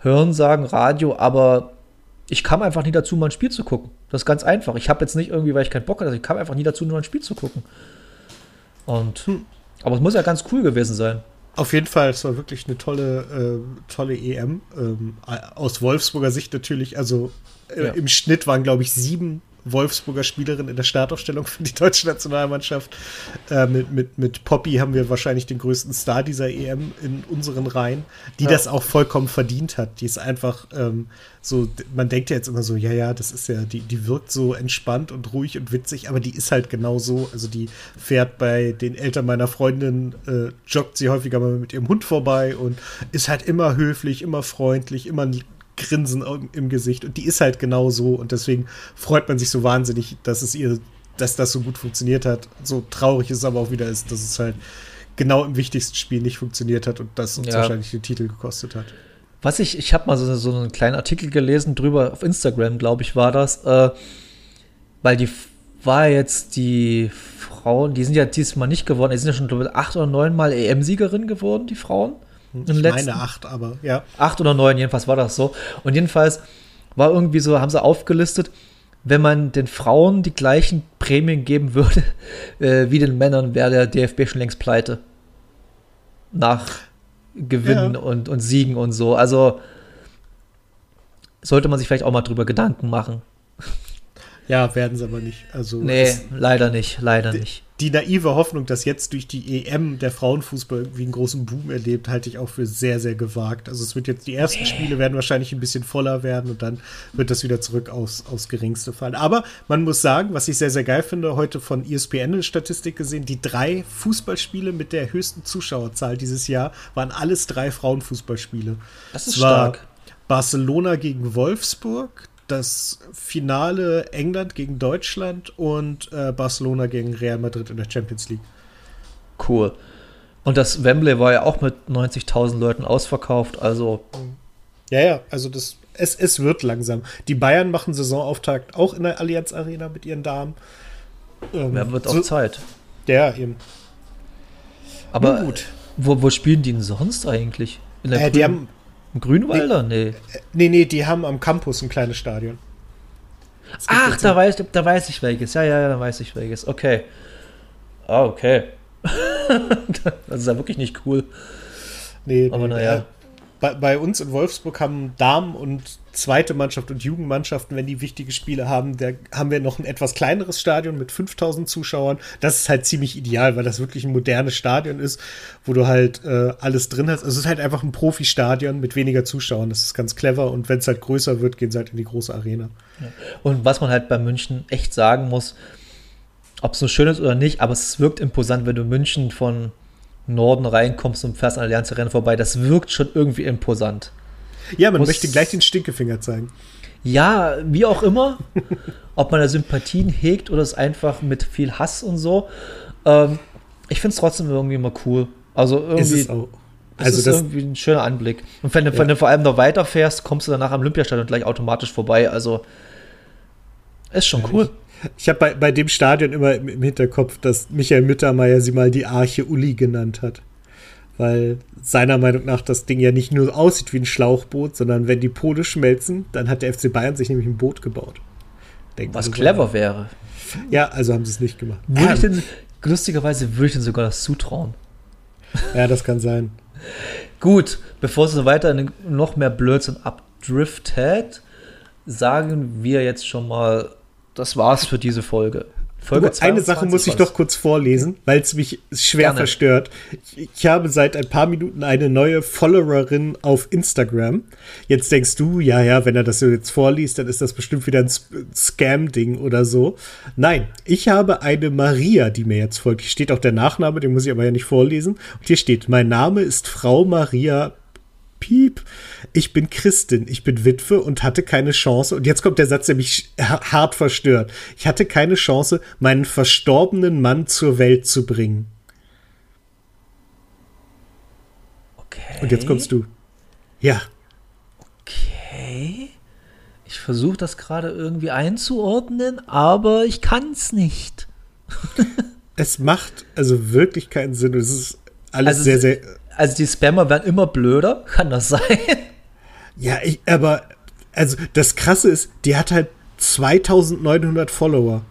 Hörensagen, Radio, aber ich kam einfach nie dazu, mal ein Spiel zu gucken. Das ist ganz einfach. Ich habe jetzt nicht irgendwie, weil ich keinen Bock hatte, ich kam einfach nie dazu, nur ein Spiel zu gucken. Und, hm. aber es muss ja ganz cool gewesen sein. Auf jeden Fall, es war wirklich eine tolle, äh, tolle EM. Ähm, aus Wolfsburger Sicht natürlich, also äh, ja. im Schnitt waren, glaube ich, sieben Wolfsburger Spielerin in der Startaufstellung für die deutsche Nationalmannschaft. Äh, mit, mit, mit Poppy haben wir wahrscheinlich den größten Star dieser EM in unseren Reihen, die ja. das auch vollkommen verdient hat. Die ist einfach ähm, so, man denkt ja jetzt immer so, ja, ja, das ist ja, die, die wirkt so entspannt und ruhig und witzig, aber die ist halt genau so. Also die fährt bei den Eltern meiner Freundin, äh, joggt sie häufiger mal mit ihrem Hund vorbei und ist halt immer höflich, immer freundlich, immer Grinsen im Gesicht. Und die ist halt genau so. Und deswegen freut man sich so wahnsinnig, dass es ihr, dass das so gut funktioniert hat. So traurig es aber auch wieder ist, dass es halt genau im wichtigsten Spiel nicht funktioniert hat und das uns ja. wahrscheinlich den Titel gekostet hat. Was ich, ich habe mal so, so, einen kleinen Artikel gelesen drüber, auf Instagram, glaube ich, war das, äh, weil die war jetzt die Frauen, die sind ja diesmal nicht geworden, die sind ja schon, glaube ich, acht oder neun Mal EM-Siegerin geworden, die Frauen. Ich letzten, meine acht, aber ja. Acht oder neun, jedenfalls war das so. Und jedenfalls war irgendwie so, haben sie aufgelistet, wenn man den Frauen die gleichen Prämien geben würde [laughs] äh, wie den Männern, wäre der DFB schon längst pleite. Nach Gewinnen ja. und, und Siegen und so. Also sollte man sich vielleicht auch mal drüber Gedanken machen. Ja, werden sie aber nicht. Also nee, leider nicht, leider nicht die naive Hoffnung, dass jetzt durch die EM der Frauenfußball irgendwie einen großen Boom erlebt, halte ich auch für sehr, sehr gewagt. Also es wird jetzt, die ersten Spiele werden wahrscheinlich ein bisschen voller werden und dann wird das wieder zurück aufs, aufs Geringste fallen. Aber man muss sagen, was ich sehr, sehr geil finde, heute von ESPN eine Statistik gesehen, die drei Fußballspiele mit der höchsten Zuschauerzahl dieses Jahr waren alles drei Frauenfußballspiele. Das ist stark. Barcelona gegen Wolfsburg, das Finale England gegen Deutschland und äh, Barcelona gegen Real Madrid in der Champions League. Cool. Und das Wembley war ja auch mit 90.000 Leuten ausverkauft, also. Ja, ja, also das es, es wird langsam. Die Bayern machen Saisonauftakt auch in der Allianz Arena mit ihren Damen. Ähm, ja, wird auch so, Zeit. Ja, eben. Aber gut. Wo, wo spielen die denn sonst eigentlich? In der äh, die haben, Im Grünwalder? Nee. nee. Nee, die haben am Campus ein kleines Stadion. Ach, da weiß, da weiß ich welches. Ja, ja, da weiß ich welches. Okay. Ah, okay. [laughs] das ist ja wirklich nicht cool. Nee, aber nee, naja. Bei, bei, uns in Wolfsburg haben Damen und zweite Mannschaft und Jugendmannschaften, wenn die wichtige Spiele haben, da haben wir noch ein etwas kleineres Stadion mit 5000 Zuschauern. Das ist halt ziemlich ideal, weil das wirklich ein modernes Stadion ist, wo du halt äh, alles drin hast. Also es ist halt einfach ein Profi-Stadion mit weniger Zuschauern. Das ist ganz clever und wenn es halt größer wird, gehen sie halt in die große Arena. Und was man halt bei München echt sagen muss, ob es so schön ist oder nicht, aber es wirkt imposant, wenn du München von Norden reinkommst und fährst an Allianz Rennen vorbei. Das wirkt schon irgendwie imposant. Ja, man Muss, möchte gleich den Stinkefinger zeigen. Ja, wie auch immer. [laughs] ob man da Sympathien hegt oder es einfach mit viel Hass und so. Ähm, ich finde es trotzdem irgendwie immer cool. Also irgendwie. Ist es auch. Also das ist irgendwie ein schöner Anblick. Und wenn, ja. wenn du vor allem noch weiterfährst, kommst du danach am Olympiastadion gleich automatisch vorbei. Also ist schon cool. Ich, habe bei, bei dem Stadion immer im, Hinterkopf, dass Michael Mittermeier sie mal die Arche Uli genannt hat. Weil seiner Meinung nach das Ding ja nicht nur aussieht wie ein Schlauchboot, sondern wenn die Pole schmelzen, dann hat der FC Bayern sich nämlich ein Boot gebaut. Denkt Was clever wäre. Ja, also haben sie es nicht gemacht. Würde ich denn, lustigerweise würde ich denn sogar das zutrauen. Ja, das kann sein. Gut, bevor es so weiter noch mehr Blödsinn abdriftet, sagen wir jetzt schon mal, das war's für diese Folge. Folge eine Sache muss ich doch kurz vorlesen, weil es mich schwer Gerne. verstört. Ich, ich, habe seit ein paar Minuten eine neue Followerin auf Instagram. Jetzt denkst du, ja, ja, wenn er das jetzt vorliest, dann ist das bestimmt wieder ein Scam-Ding oder so. Nein, ich habe eine Maria, die mir jetzt folgt. Hier steht auch der Nachname, den muss ich aber ja nicht vorlesen. Und hier steht, mein Name ist Frau Maria Piep, ich bin Christin, ich bin Witwe und hatte keine Chance. Und jetzt kommt der Satz, der mich hart verstört. Ich hatte keine Chance, meinen verstorbenen Mann zur Welt zu bringen. Okay. Und jetzt kommst du. Ja. Okay. Ich versuche das gerade irgendwie einzuordnen, aber ich kann es nicht. [laughs] es macht also wirklich keinen Sinn. Es ist alles also sehr, sehr also die Spammer werden immer blöder, kann das sein? Ja, ich, aber, also das Krasse ist, die hat halt 2900 Follower.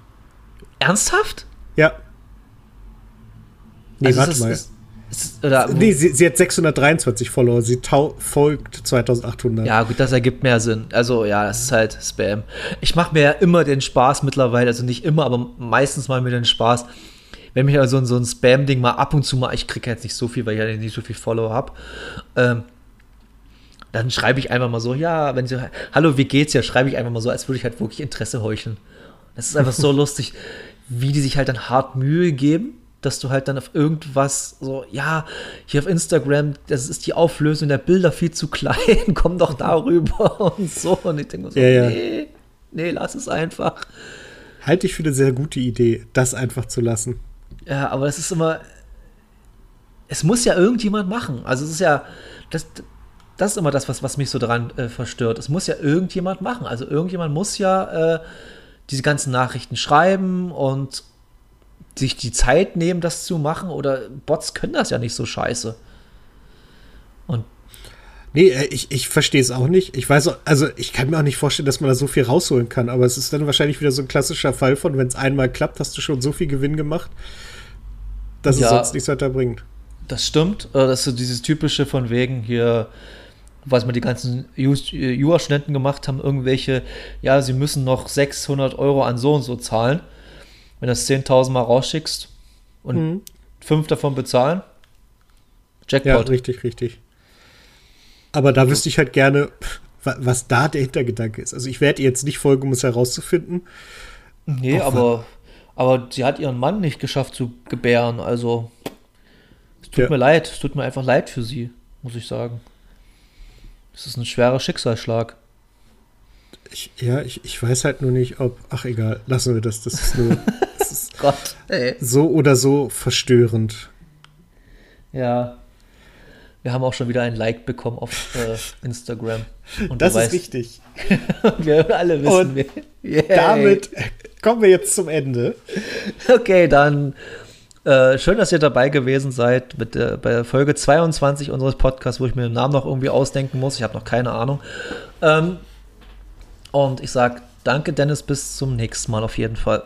Ernsthaft? Ja. Nee, also warte ist, mal. Ist, ist, oder, nee, sie, sie, hat 623 Follower, sie folgt 2800. Ja, gut, das ergibt mehr Sinn. Also, ja, das ist halt Spam. Ich mache mir ja immer den Spaß mittlerweile, also nicht immer, aber meistens mal mir den Spaß, wenn mich also so ein Spam-Ding mal ab und zu mal, ich kriege jetzt nicht so viel, weil ich ja nicht so viel Follower habe, ähm, dann schreibe ich einfach mal so, ja, wenn sie, hallo, wie geht's ja, schreibe ich einfach mal so, als würde ich halt wirklich Interesse heucheln. Das ist einfach so [laughs] lustig, wie die sich halt dann hart Mühe geben, dass du halt dann auf irgendwas so, ja, hier auf Instagram, das ist die Auflösung der Bilder viel zu klein, [laughs] komm doch darüber [laughs] und so. Und ich denke so, ja, ja. nee, nee, lass es einfach. Halte ich für eine sehr gute Idee, das einfach zu lassen. Ja, aber es ist immer. Es muss ja irgendjemand machen. Also es ist ja. Das, das ist immer das, was, was mich so daran äh, verstört. Es muss ja irgendjemand machen. Also irgendjemand muss ja äh, diese ganzen Nachrichten schreiben und sich die Zeit nehmen, das zu machen. Oder Bots können das ja nicht so scheiße. Und Nee, äh, ich, ich verstehe es auch nicht. Ich weiß, auch, also ich kann mir auch nicht vorstellen, dass man da so viel rausholen kann, aber es ist dann wahrscheinlich wieder so ein klassischer Fall von, wenn es einmal klappt, hast du schon so viel Gewinn gemacht dass ja, es sonst nichts weiter bringt. Das stimmt. Äh, das ist so dieses typische von wegen hier, was mal die ganzen Jura-Studenten gemacht haben, irgendwelche, ja, sie müssen noch 600 Euro an so und so zahlen. Wenn du das 10.000 Mal rausschickst und mhm. fünf davon bezahlen, Jackpot. Ja, richtig, richtig. Aber da wüsste ich halt gerne, was da der Hintergedanke ist. Also ich werde ihr jetzt nicht folgen, um es herauszufinden. Nee, aber aber sie hat ihren Mann nicht geschafft zu gebären. Also, es tut ja. mir leid. Es tut mir einfach leid für sie, muss ich sagen. Es ist ein schwerer Schicksalsschlag. Ich, ja, ich, ich weiß halt nur nicht, ob. Ach, egal, lassen wir das. Das ist nur. [laughs] Das ist Gott, ey. So oder so verstörend. Ja. Wir haben auch schon wieder ein Like bekommen auf äh, Instagram. [laughs] Und das ist weißt, wichtig. [laughs] wir alle wissen, Und wir. Yay. Damit kommen wir jetzt zum Ende. Okay, dann äh, schön, dass ihr dabei gewesen seid mit der, bei Folge 22 unseres Podcasts, wo ich mir den Namen noch irgendwie ausdenken muss. Ich habe noch keine Ahnung. Ähm, und ich sage danke, Dennis, bis zum nächsten Mal auf jeden Fall.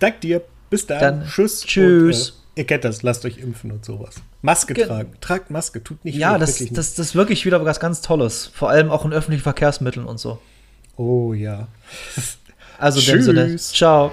Dank dir. Bis dann. dann tschüss. Tschüss. Und, äh, ihr kennt das, lasst euch impfen und sowas. Maske Ge tragen. Tragt Maske, tut nicht Ja, das, das, das ist wirklich wieder was ganz Tolles. Vor allem auch in öffentlichen Verkehrsmitteln und so. Oh ja. Also, dem Sinne. Ciao.